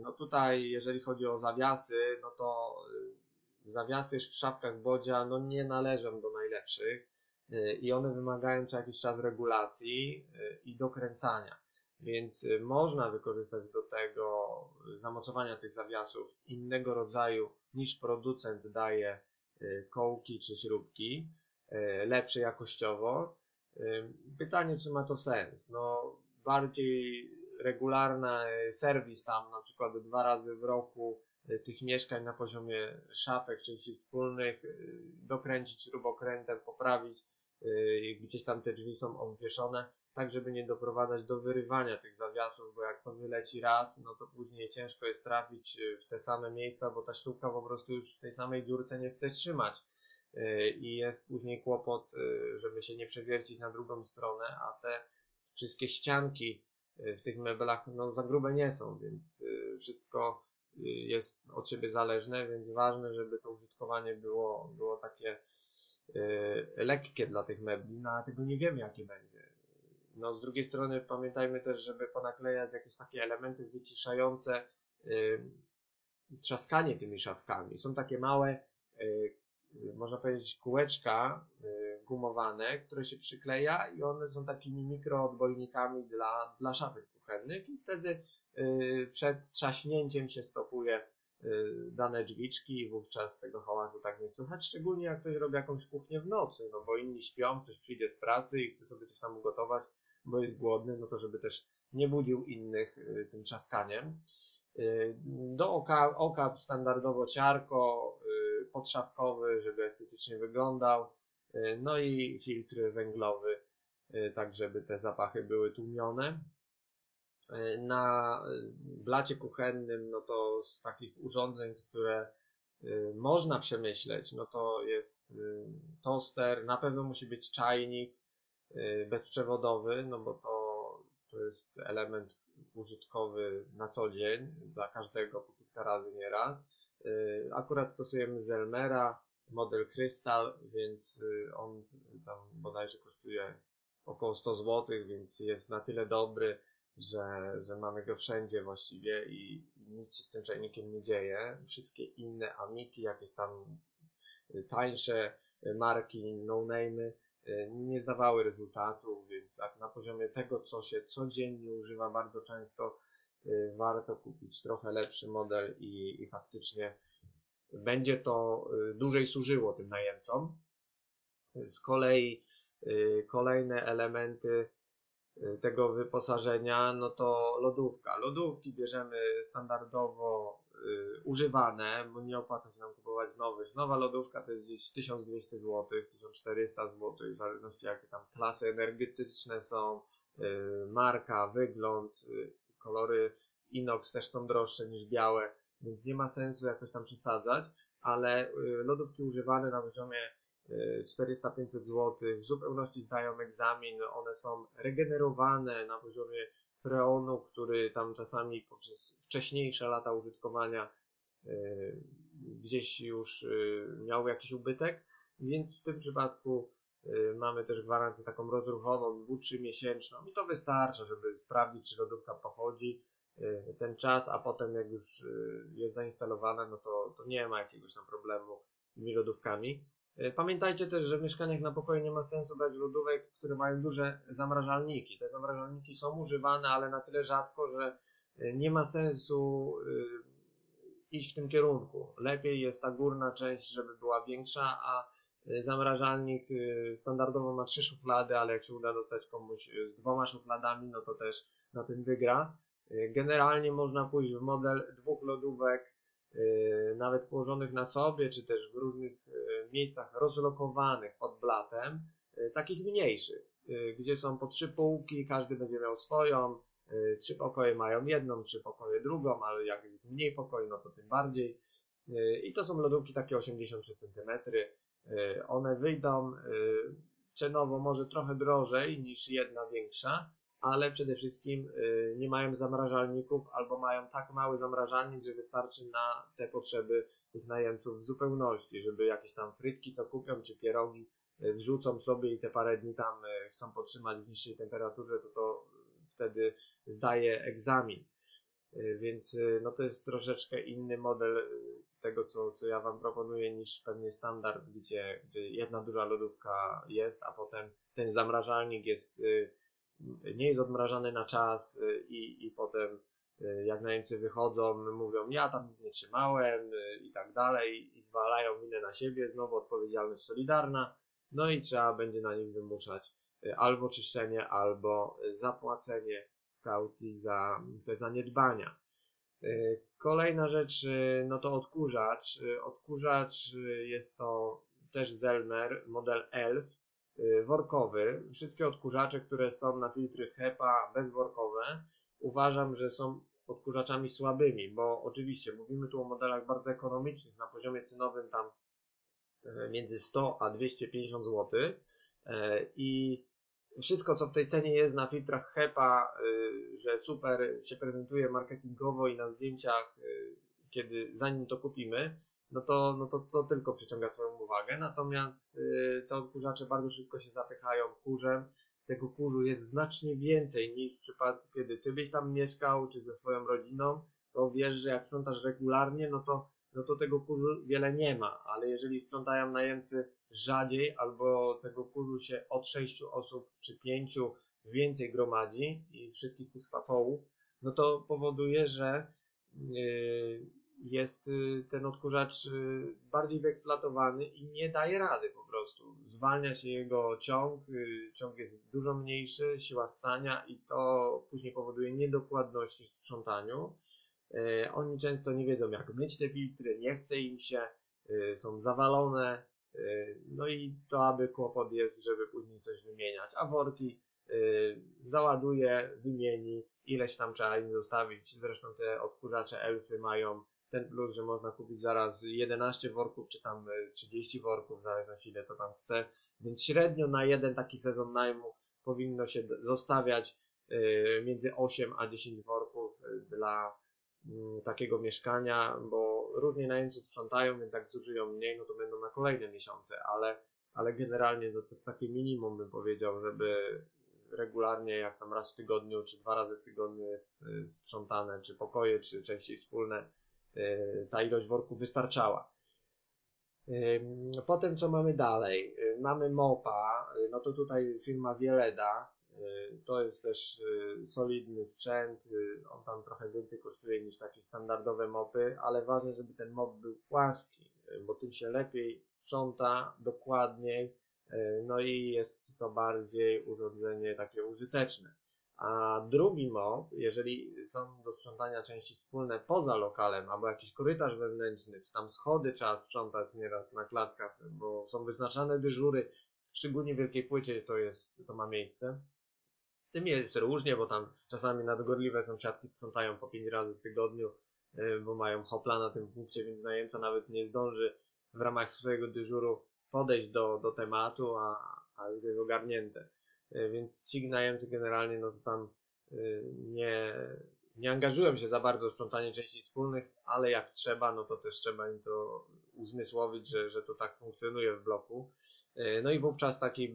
No tutaj, jeżeli chodzi o zawiasy, no to zawiasy w szafkach Bodzia no nie należą do najlepszych i one wymagają co jakiś czas regulacji i dokręcania. Więc można wykorzystać do tego zamocowania tych zawiasów innego rodzaju niż producent daje kołki czy śrubki, lepsze jakościowo. Pytanie, czy ma to sens? No, bardziej regularny serwis tam, na przykład dwa razy w roku tych mieszkań na poziomie szafek, części wspólnych, dokręcić śrubokrętem, poprawić, gdzieś tam te drzwi są obwieszone, tak żeby nie doprowadzać do wyrywania tych zawiasów, bo jak to wyleci raz, no to później ciężko jest trafić y, w te same miejsca, bo ta śrubka po prostu już w tej samej dziurce nie chce trzymać y, i jest później kłopot, y, żeby się nie przewiercić na drugą stronę, a te wszystkie ścianki w tych meblach no za grube nie są, więc wszystko jest od siebie zależne, więc ważne, żeby to użytkowanie było, było takie lekkie dla tych mebli, no a tego nie wiemy jakie będzie. No z drugiej strony pamiętajmy też, żeby ponaklejać jakieś takie elementy wyciszające trzaskanie tymi szafkami. Są takie małe, można powiedzieć, kółeczka yy, gumowane, które się przykleja i one są takimi mikroodbojnikami dla, dla szafek kuchennych i wtedy yy, przed trzaśnięciem się stopuje dane drzwiczki i wówczas tego hałasu tak nie słychać, szczególnie jak ktoś robi jakąś kuchnię w nocy, no bo inni śpią, ktoś przyjdzie z pracy i chce sobie coś tam ugotować, bo jest głodny, no to żeby też nie budził innych y, tym trzaskaniem. Y, do oka, oka standardowo ciarko, y, podszafkowy, żeby estetycznie wyglądał, no i filtr węglowy, tak żeby te zapachy były tłumione. Na blacie kuchennym, no to z takich urządzeń, które można przemyśleć, no to jest toster, na pewno musi być czajnik, Y, bezprzewodowy, no bo to, to jest element użytkowy na co dzień dla każdego po kilka razy nieraz. Y, akurat stosujemy Zelmera, model Crystal, więc y, on tam bodajże kosztuje około 100 zł, więc jest na tyle dobry, że, że mamy go wszędzie właściwie i, nic się z tym czajnikiem nie dzieje. Wszystkie inne Amiki, jakieś tam tańsze marki, no-name'y, nie zdawały rezultatu, więc na poziomie tego, co się codziennie używa bardzo często, e, warto kupić trochę lepszy model i, i faktycznie będzie to e, dłużej służyło tym najemcom. Z kolei kolejne elementy tego wyposażenia, no to lodówka. Lodówki bierzemy standardowo używane, bo nie opłaca się nam kupować nowych. Nowa lodówka to jest gdzieś 1200 zł, 1400 zł, w zależności jakie tam klasy energetyczne są, y, marka, wygląd, y, kolory inox też są droższe niż białe, więc nie ma sensu jakoś tam przesadzać, ale y, lodówki używane na poziomie 400-500 zł w zupełności zdają egzamin, one są regenerowane na poziomie freonu, który tam czasami poprzez wcześniejsze lata użytkowania y, gdzieś już miał jakiś ubytek, więc w tym przypadku Y, mamy też gwarancję taką rozruchową, 2-3 miesięczną i to wystarcza, żeby sprawdzić, czy lodówka pochodzi ten czas, a potem jak już jest zainstalowana, no to, to nie ma jakiegoś tam problemu z tymi lodówkami. Pamiętajcie też, że w mieszkaniach na pokoju nie ma sensu brać lodówek, które mają duże zamrażalniki. Te zamrażalniki są używane, ale na tyle rzadko, że nie ma sensu iść w tym kierunku. Lepiej jest ta górna część, żeby była większa, a zamrażalnik standardowo ma trzy szuflady, ale jak się uda dostać komuś z dwoma szufladami, no to też na tym wygra. Generalnie można pójść w model dwóch lodówek, nawet położonych na sobie, czy też w różnych miejscach rozlokowanych pod blatem, takich mniejszych, gdzie są po trzy półki, każdy będzie miał swoją, trzy pokoje mają jedną, trzy pokoje drugą, ale jak jest mniej pokoi, no to tym bardziej. I to są lodówki takie 83 cm, Y, one wyjdą y, cenowo może trochę drożej niż jedna większa, ale przede wszystkim y, nie mają zamrażalników albo mają tak mały zamrażalnik, że wystarczy na te potrzeby tych najemców w zupełności, żeby jakieś tam frytki co kupią czy pierogi wrzucą sobie i te parę dni tam chcą podtrzymać w niższej temperaturze, to to wtedy zdaje egzamin. Więc no to jest troszeczkę inny model tego, co, co ja Wam proponuję, niż pewnie standard, gdzie, gdzie jedna duża lodówka jest, a potem ten zamrażalnik jest, y, nie jest odmrażany na czas y, i, i potem y, jak najemcy wychodzą, mówią, ja tam nie trzymałem i tak dalej i zwalają winę na siebie, znowu odpowiedzialność solidarna, no i trzeba będzie na nich wymuszać albo czyszczenie, albo zapłacenie z kaucji za te zaniedbania. Kolejna rzecz, y, no to odkurzacz. Y, odkurzacz y, jest to też Zelmer, model ELF, workowy. Wszystkie odkurzacze, które są na filtry HEPA bezworkowe, uważam, że są odkurzaczami słabymi, bo oczywiście mówimy tu o modelach bardzo ekonomicznych, na poziomie cenowym tam między 100 a 250 zł i wszystko, co w tej cenie jest na filtrach HEPA, y, że super się prezentuje marketingowo i na zdjęciach, y, kiedy zanim to kupimy, no to, no to, to tylko przyciąga swoją uwagę. Natomiast y, te odkurzacze bardzo szybko się zapychają kurzem. Tego kurzu jest znacznie więcej niż w przypadku, kiedy ty byś tam mieszkał, czy ze swoją rodziną, to wiesz, że jak sprzątasz regularnie, no to, no to tego kurzu wiele nie ma. Ale jeżeli sprzątają najemcy rzadziej albo tego kurzu się od 6 osób czy 5 więcej gromadzi i wszystkich tych fafołów, no to powoduje, że y, jest y, ten odkurzacz y, bardziej wyeksploatowany i nie daje rady po prostu. Zwalnia się jego ciąg, ciąg jest dużo mniejszy, siła ssania i to później powoduje niedokładności w sprzątaniu. Oni często nie wiedzą jak myć te filtry, nie chce im się, są zawalone, Y, no i to aby kłopot jest, żeby później coś wymieniać. A worki y, załaduje, wymieni, ileś tam trzeba im zostawić. Zresztą te odkurzacze elfy mają ten plus, że można kupić zaraz 11 worków, czy tam 30 y, worków, w zależności ile to tam chce. Więc średnio na jeden taki sezon najmu powinno się zostawiać między 8 a 10 worków dla Mm, takiego mieszkania, bo różnie najemcy sprzątają, więc jak zużyją mniej, no to będą na kolejne miesiące, ale, ale generalnie to, to takie minimum bym powiedział, żeby regularnie, jak tam raz w tygodniu, czy dwa razy w tygodniu jest sprzątane, czy pokoje, czy częściej wspólne, ta ilość worków wystarczała. Potem co mamy dalej? Y, mamy MOPA, no to tutaj firma Wieleda, to jest też solidny sprzęt, on tam trochę więcej kosztuje niż takie standardowe mopy, ale ważne, żeby ten mop był płaski, bo tym się lepiej sprząta, dokładniej, no i jest to bardziej urządzenie takie użyteczne. A drugi mop, jeżeli są do sprzątania części wspólne poza lokalem, albo jakiś korytarz wewnętrzny, czy tam schody trzeba sprzątać nieraz na klatkach, bo są wyznaczane dyżury, szczególnie w wielkiej płycie to jest, to ma miejsce, z tym jest różnie, bo tam czasami nadgorliwe sąsiadki sprzątają po 5 razy w tygodniu, bo mają hopla na tym punkcie, więc najemca nawet nie zdąży w ramach swojego dyżuru podejść do, do tematu, a, a już jest ogarnięte. Więc ci najemcy generalnie, no to tam nie, nie angażują się za bardzo w sprzątanie części wspólnych, ale jak trzeba, no to też trzeba im to uzmysłowić, że, że to tak funkcjonuje w bloku. E, no i wówczas taki e,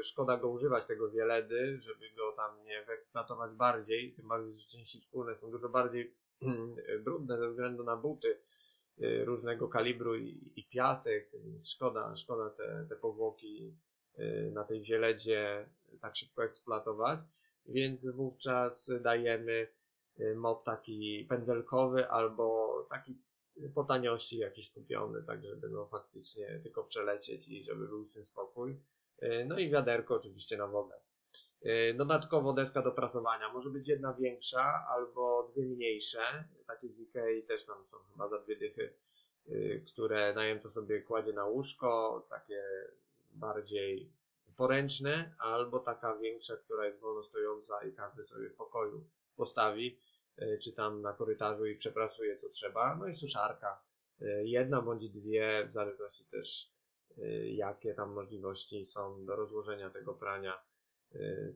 e, szkoda go używać tego wieledy, żeby go tam nie wyeksploatować bardziej, tym bardziej, że części wspólne są dużo bardziej brudne ze względu na buty różnego kalibru i, i piasek, szkoda, szkoda te, te powłoki na tej wieledzie tak szybko eksploatować, więc wówczas dajemy mob taki pędzelkowy albo taki po taniości jakiś kupiony, tak żeby no faktycznie tylko przelecieć i żeby był w tym spokój. E, no i wiaderko oczywiście na wodę. Dodatkowo deska do prasowania. Może być jedna większa albo dwie mniejsze. Takie z Ikei też tam są chyba za dwie dychy, które najemca sobie kładzie na łóżko, takie bardziej poręczne, albo taka większa, która jest wolno stojąca i każdy sobie w pokoju postawi. E, czy tam na korytarzu i przeprasuje co trzeba. No i suszarka. E, jedna bądź dwie, w zależności też e, jakie tam możliwości są do rozłożenia tego prania,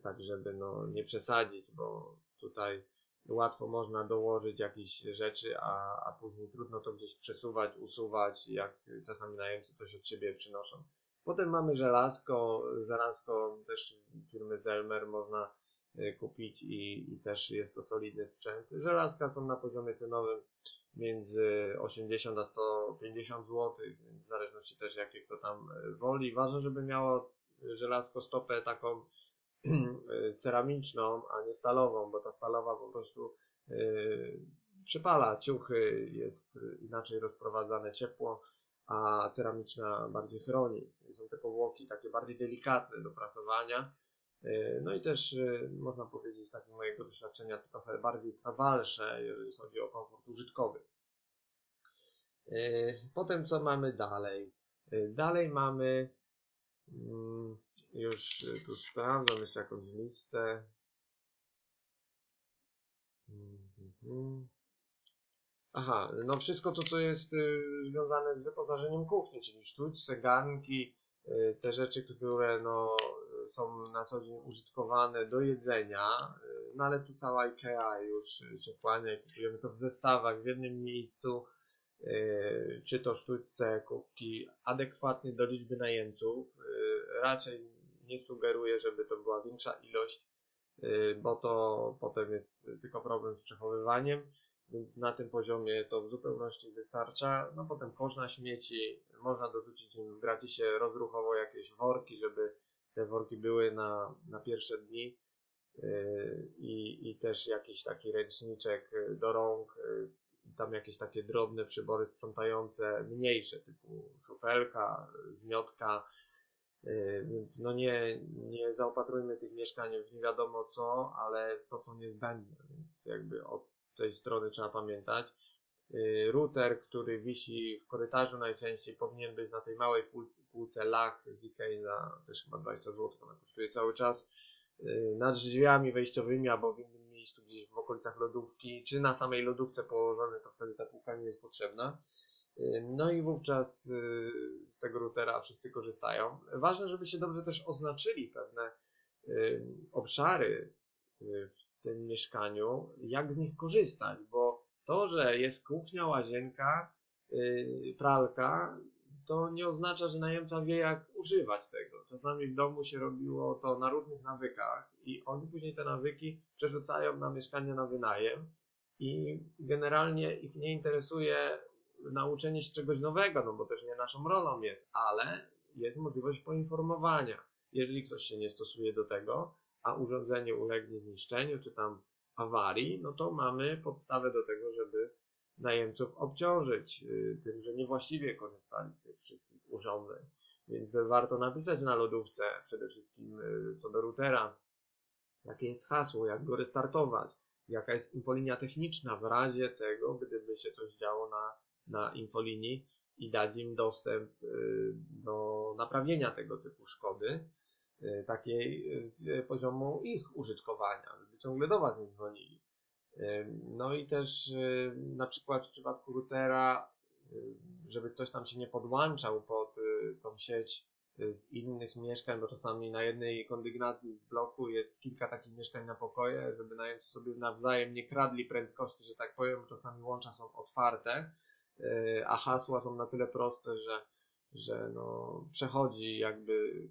tak żeby no nie przesadzić, bo tutaj łatwo można dołożyć jakieś rzeczy, a, a później trudno to gdzieś przesuwać, usuwać, jak czasami najemcy coś od siebie przynoszą. Potem mamy żelazko, żelazko też firmy Zelmer można Y, kupić i, i też jest to solidny sprzęt. Żelazka są na poziomie cenowym między 80 a 150 zł, więc w zależności też jakie kto tam y, woli. Ważne, żeby miało żelazko stopę taką y, ceramiczną, a nie stalową, bo ta stalowa po prostu yy, przypala ciuchy, jest inaczej rozprowadzane ciepło, a ceramiczna bardziej chroni. Są te powłoki takie bardziej delikatne do prasowania E, no i też e, można powiedzieć, z mojego doświadczenia, trochę bardziej trwalsze, jeżeli chodzi o komfort użytkowy. E, potem co mamy dalej? Dalej mamy, mm, już tu sprawdzam jeszcze jakąś listę. Mhm. Aha, no wszystko to, co jest związane z wyposażeniem kuchni, czyli sztućce, garnki, te rzeczy, które no, są na co dzień użytkowane do jedzenia, y, no ale tu cała IKEA już się kłania kupujemy to w zestawach w jednym miejscu, y, czy to sztućce, kubki adekwatnie do liczby najemców. Y, raczej nie sugeruję, żeby to była większa ilość, bo to potem jest tylko problem z przechowywaniem, więc na tym poziomie to w zupełności wystarcza. No potem kosz na śmieci, można dorzucić im w gratisie rozruchowo jakieś worki, żeby te worki były na, na pierwsze dni. Yy, i, i też jakiś taki ręczniczek do rąk, yy, tam jakieś takie drobne przybory sprzątające, mniejsze, typu szufelka, zmiotka, yy, więc no nie, nie zaopatrujmy tych mieszkań w nie wiadomo co, ale to są niezbędne, więc jakby od tej strony trzeba pamiętać. Router, który wisi w korytarzu najczęściej powinien być na tej małej półce lach z Ikei za też chyba 20 zł, ona kosztuje cały czas. Y, nad drzwiami wejściowymi albo w innym miejscu gdzieś w okolicach lodówki, czy na samej lodówce położone, to wtedy ta półka nie jest potrzebna. Y, no i wówczas y, z tego routera wszyscy korzystają. Ważne, żeby się dobrze też oznaczyli pewne obszary tym mieszkaniu, jak z nich korzystać, bo to, że jest kuchnia, łazienka, pralka, to nie oznacza, że najemca wie, jak używać tego. Czasami w domu się robiło to na różnych nawykach i oni później te nawyki przerzucają na mieszkanie na wynajem i generalnie ich nie interesuje nauczenie się czegoś nowego, no bo też nie naszą rolą jest, ale jest możliwość poinformowania. Jeżeli ktoś się nie stosuje do tego, a urządzenie ulegnie zniszczeniu czy tam awarii, no to mamy podstawę do tego, żeby najemców obciążyć y, tym, że niewłaściwie korzystali z tych wszystkich urządzeń. Więc warto napisać na lodówce przede wszystkim y, co do routera, jakie jest hasło, jak go restartować, jaka jest infolinia techniczna w razie tego, gdyby się coś działo na, na infolinii i dać im dostęp y, do naprawienia tego typu szkody, takiej z poziomu ich użytkowania, żeby ciągle do Was nie dzwonili. No i też na przykład w przypadku routera, żeby ktoś tam się nie podłączał pod tą sieć z innych mieszkań, bo czasami na jednej kondygnacji w bloku jest kilka takich mieszkań na pokoje, żeby sobie nawzajem nie kradli prędkości, że tak powiem, czasami łącza są otwarte, a hasła są na tyle proste, że, że no, przechodzi jakby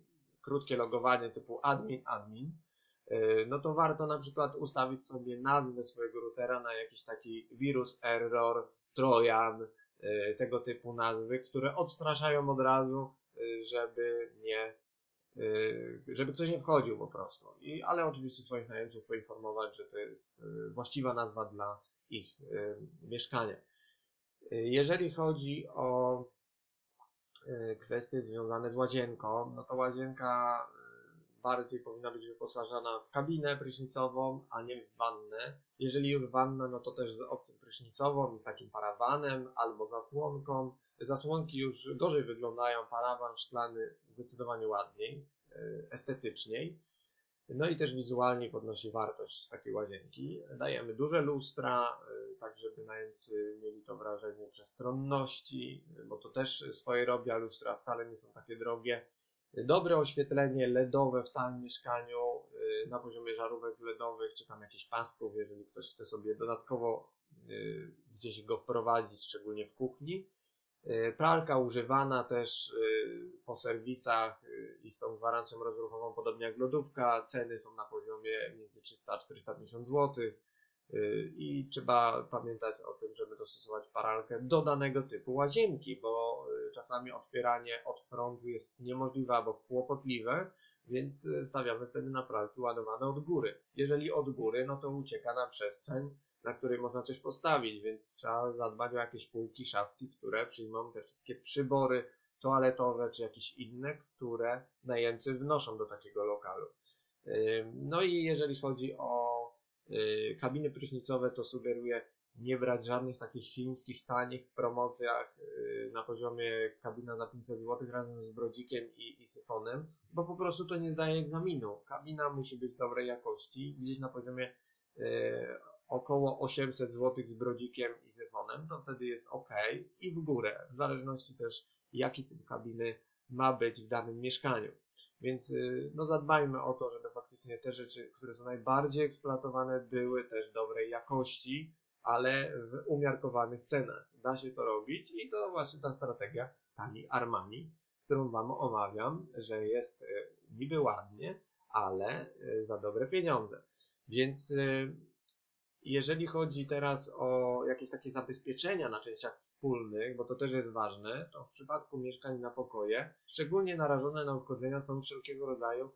krótkie logowanie typu admin, admin, e, no to warto na przykład ustawić sobie nazwę swojego routera na jakiś taki wirus, error, trojan, e, tego typu nazwy, które odstraszają od razu, e, żeby nie, żeby ktoś nie wchodził po prostu. I, ale oczywiście swoich najemców poinformować, że to jest właściwa nazwa dla ich mieszkania. Jeżeli chodzi o kwestie związane z łazienką, no to łazienka e, bardziej powinna być wyposażona w kabinę prysznicową, a nie w wannę. Jeżeli już wanna, no to też z opcją prysznicową i z takim parawanem albo zasłonką. Zasłonki już gorzej wyglądają, parawan szklany zdecydowanie ładniej, e, estetyczniej. No i też wizualnie podnosi wartość takiej łazienki. Dajemy duże lustra, y, tak żeby najemcy mieli to wrażenie przestronności, bo to też swoje robi, a lustra wcale nie są takie drogie. Dobre oświetlenie LEDowe w całym mieszkaniu y, na poziomie żarówek LEDowych, czy tam jakichś pasków, jeżeli ktoś chce sobie dodatkowo y, gdzieś go wprowadzić, szczególnie w kuchni. E, pralka używana też e, po serwisach e, i z tą gwarancją rozruchową, podobnie jak lodówka. Ceny są na poziomie między 300 a 450 zł. I trzeba pamiętać o tym, żeby dostosować paralkę do danego typu łazienki, bo czasami otwieranie od frontu jest niemożliwe albo kłopotliwe, więc stawiamy wtedy na pralki ładowane od góry. Jeżeli od góry, no to ucieka na przestrzeń na której można coś postawić, więc trzeba zadbać o jakieś półki, szafki, które przyjmą te wszystkie przybory toaletowe czy jakieś inne, które najemcy wnoszą do takiego lokalu. No i jeżeli chodzi o y, kabiny prysznicowe, to sugeruję nie brać żadnych takich chińskich, tanich promocjach y, na poziomie kabina za 500 zł razem z brodzikiem i, i syfonem, bo po prostu to nie zdaje egzaminu. Kabina musi być dobrej jakości, gdzieś na poziomie y, około 800 zł z brodzikiem i syfonem, to wtedy jest ok i w górę, w zależności też jaki typ kabiny ma być w danym mieszkaniu. Więc y, no zadbajmy o to, żeby faktycznie te rzeczy, które są najbardziej eksploatowane, były też dobrej jakości, ale w umiarkowanych cenach. Da się to robić i to właśnie ta strategia tani Armani, którą Wam omawiam, że jest y, niby ładnie, ale y, za dobre pieniądze. Więc jeżeli chodzi teraz o jakieś takie zabezpieczenia na częściach wspólnych, bo to też jest ważne, to w przypadku mieszkań na pokoje szczególnie narażone na uszkodzenia są wszelkiego rodzaju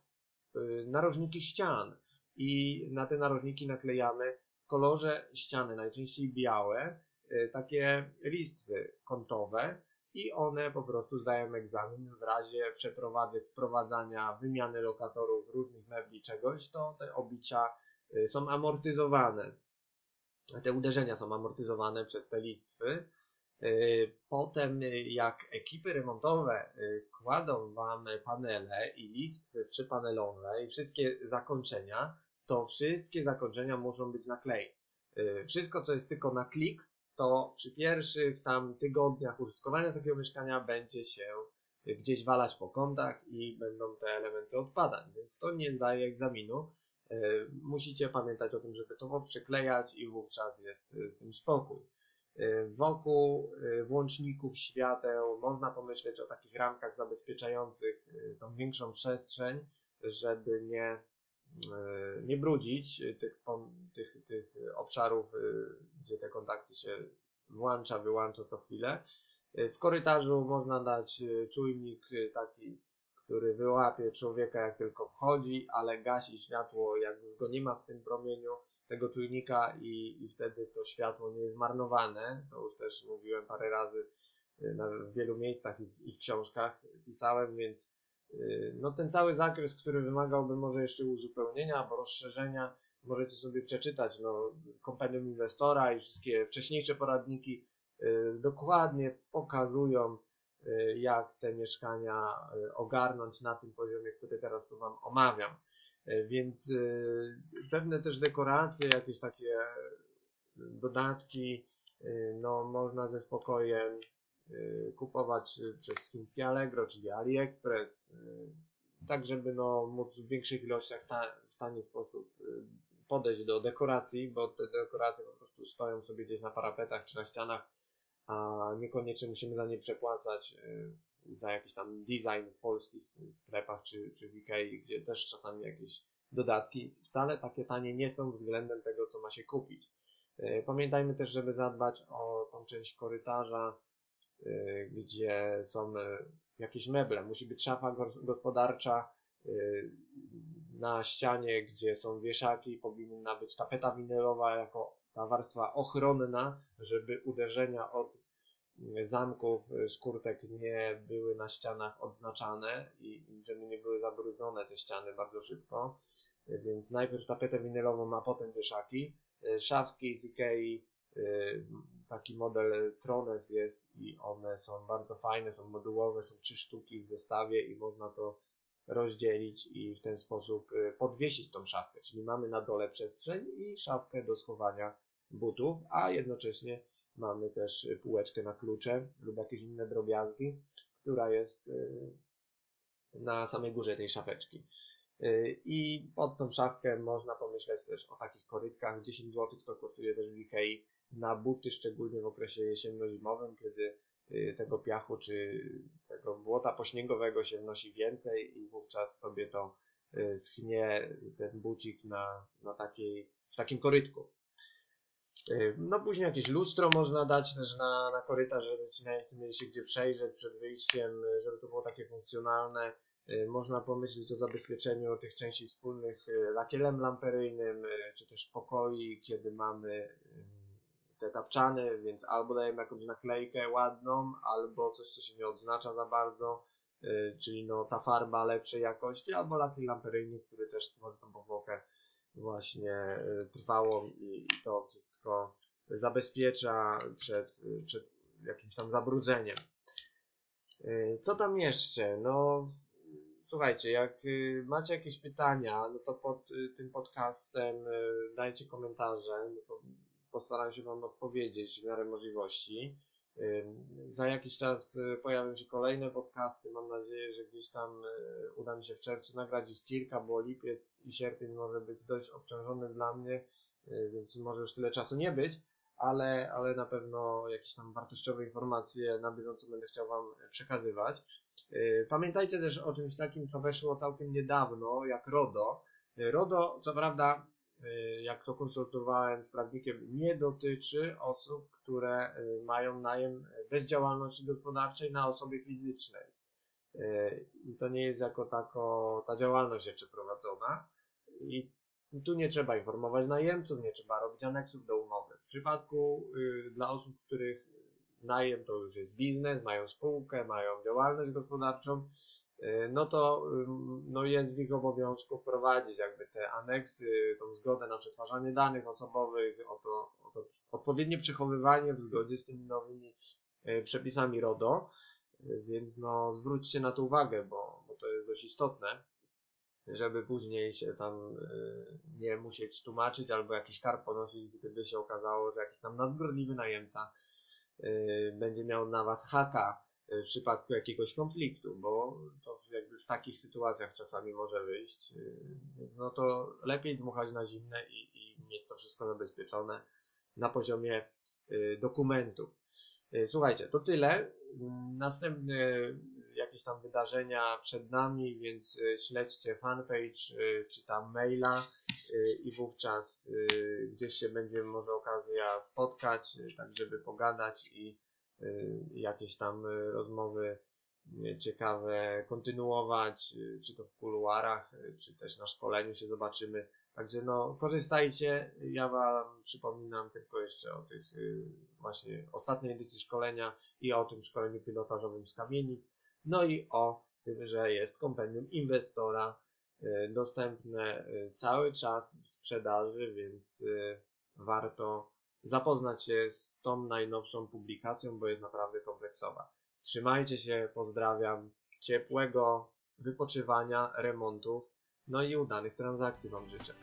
y, narożniki ścian. I na te narożniki naklejamy w kolorze ściany, najczęściej białe, y, takie listwy kątowe i one po prostu zdają egzamin w razie przeprowadzenia, wprowadzania, wymiany lokatorów różnych mebli, czegoś, to te obicia y, są amortyzowane te uderzenia są amortyzowane przez te listwy. Y, potem, jak ekipy remontowe y, kładą Wam panele i listwy przypanelowe i wszystkie zakończenia, to wszystkie zakończenia muszą być na klej. Y, wszystko, co jest tylko na klik, to przy pierwszych tam tygodniach użytkowania takiego mieszkania będzie się gdzieś walać po kątach i będą te elementy odpadać, więc to nie zdaje egzaminu. E, musicie pamiętać o tym, żeby to przyklejać i wówczas jest e, z tym spokój. E, wokół włączników świateł można pomyśleć o takich ramkach zabezpieczających tą większą przestrzeń, żeby nie, nie brudzić tych, tych, tych obszarów, gdzie te kontakty się włącza, wyłącza co chwilę. W korytarzu można dać czujnik taki który wyłapie człowieka jak tylko wchodzi, ale gasi światło jak już go nie ma w tym promieniu tego czujnika i, i wtedy to światło nie jest marnowane. To już też mówiłem parę razy y, na, w wielu miejscach i i w książkach pisałem, więc yy, no ten cały zakres, który wymagałby może jeszcze uzupełnienia albo rozszerzenia, możecie sobie przeczytać. No, kompendium inwestora i wszystkie wcześniejsze poradniki yy, dokładnie pokazują Y, jak te mieszkania y, ogarnąć na tym poziomie, który teraz tu Wam omawiam. Y, więc pewne też dekoracje, jakieś takie dodatki no, można ze spokojem kupować przez chińskie Allegro, czyli AliExpress, tak żeby no, móc w większych ilościach ta, w tani sposób podejść do dekoracji, bo te dekoracje po prostu stoją sobie gdzieś na parapetach czy na ścianach, a niekoniecznie musimy za nie przepłacać za jakiś tam design w polskich sklepach czy, czy w Ikei, gdzie też czasami jakieś dodatki wcale takie tanie nie są względem tego, co ma się kupić. E, pamiętajmy też, żeby zadbać o tą część korytarza, e, gdzie są e, jakieś meble. Musi być szafa gospodarcza na ścianie, gdzie są wieszaki, powinna być tapeta winylowa jako ta warstwa ochronna, żeby uderzenia od zamków y, z kurtek nie były na ścianach odznaczane i, żeby nie były zabrudzone te ściany bardzo szybko. Y, więc najpierw tapetę winylową, a potem wieszaki. Y, szafki z Ikei, taki model Trones jest i one są bardzo fajne, są modułowe, są trzy sztuki w zestawie i można to rozdzielić i w ten sposób podwiesić tą szafkę. Czyli mamy na dole przestrzeń i szafkę do schowania butów, a jednocześnie Mamy też półeczkę na klucze lub jakieś inne drobiazgi, która jest y, na samej górze tej szafeczki. Y, I pod tą szafkę można pomyśleć też o takich korytkach. 10 zł to kosztuje też w Ikei na buty, szczególnie w okresie jesienno-zimowym, kiedy y, tego piachu czy tego błota pośniegowego się wnosi więcej i wówczas sobie to schnie ten bucik na, na takiej, w takim korytku. Y, no później jakieś lustro można dać też na, na korytarz, żeby ci najemcy mieli się gdzie przejrzeć przed wyjściem, y, żeby to było takie funkcjonalne. Y, można pomyśleć o zabezpieczeniu tych części wspólnych lakielem lamperyjnym, czy też pokoi, kiedy mamy te tapczany, więc albo dajemy jakąś naklejkę ładną, albo coś, co się nie odznacza za bardzo, czyli no ta farba lepszej jakości, albo lakiel lamperyjny, który też stworzy tą powłokę właśnie trwałą i, i to wszystko zabezpiecza przed, przed jakimś tam zabrudzeniem. Y, co tam jeszcze? No, słuchajcie, jak y, macie jakieś pytania, no to pod y, tym podcastem dajcie komentarze, no to postaram się Wam odpowiedzieć w miarę możliwości. Za jakiś czas pojawią się kolejne podcasty. Mam nadzieję, że gdzieś tam uda mi się w czerwcu nagrać ich kilka, bo lipiec i sierpień może być dość obciążony dla mnie Y, więc może już tyle czasu nie być, ale, ale na pewno jakieś tam wartościowe informacje na bieżąco będę chciał Wam przekazywać. Y, pamiętajcie też o czymś takim, co weszło całkiem niedawno, jak RODO. Y, RODO, co prawda, jak to konsultowałem z prawnikiem, nie dotyczy osób, które mają najem bez działalności gospodarczej na osobie fizycznej. I to nie jest jako tako ta działalność jeszcze prowadzona. I tu nie trzeba informować najemców, nie trzeba robić aneksów do umowy. W przypadku y, dla osób, których najem to już jest biznes, mają spółkę, mają działalność gospodarczą, y, no to no jest w ich obowiązku wprowadzić jakby te aneksy, tą zgodę na przetwarzanie danych osobowych, o to, o to odpowiednie przechowywanie w zgodzie z tymi nowymi y, przepisami RODO. Y, więc no zwróćcie na to uwagę, bo, bo to jest dość istotne żeby później się tam nie musieć tłumaczyć albo jakiś kar ponosić, gdyby się okazało, że jakiś tam nadgorliwy najemca będzie miał na was haka w przypadku jakiegoś konfliktu, bo to jakby w takich sytuacjach czasami może wyjść. No to lepiej dmuchać na zimne i, i mieć to wszystko zabezpieczone na poziomie dokumentów. Słuchajcie, to tyle. Następny jakieś tam wydarzenia przed nami, więc e, śledźcie fanpage e, czy tam maila e, i wówczas gdzieś się będzie może okazja spotkać, tak żeby pogadać i jakieś tam rozmowy ciekawe kontynuować, czy to w kuluarach, czy też na szkoleniu się zobaczymy. Także no, korzystajcie. Ja Wam przypominam tylko jeszcze o tych właśnie ostatniej edycji szkolenia i o tym szkoleniu pilotażowym z kamienic. No i o tym, że jest kompendium inwestora y, dostępne y, cały czas w sprzedaży, więc y, warto zapoznać się z tą najnowszą publikacją, bo jest naprawdę kompleksowa. Trzymajcie się, pozdrawiam, ciepłego wypoczywania, remontów, no i udanych transakcji Wam życzę.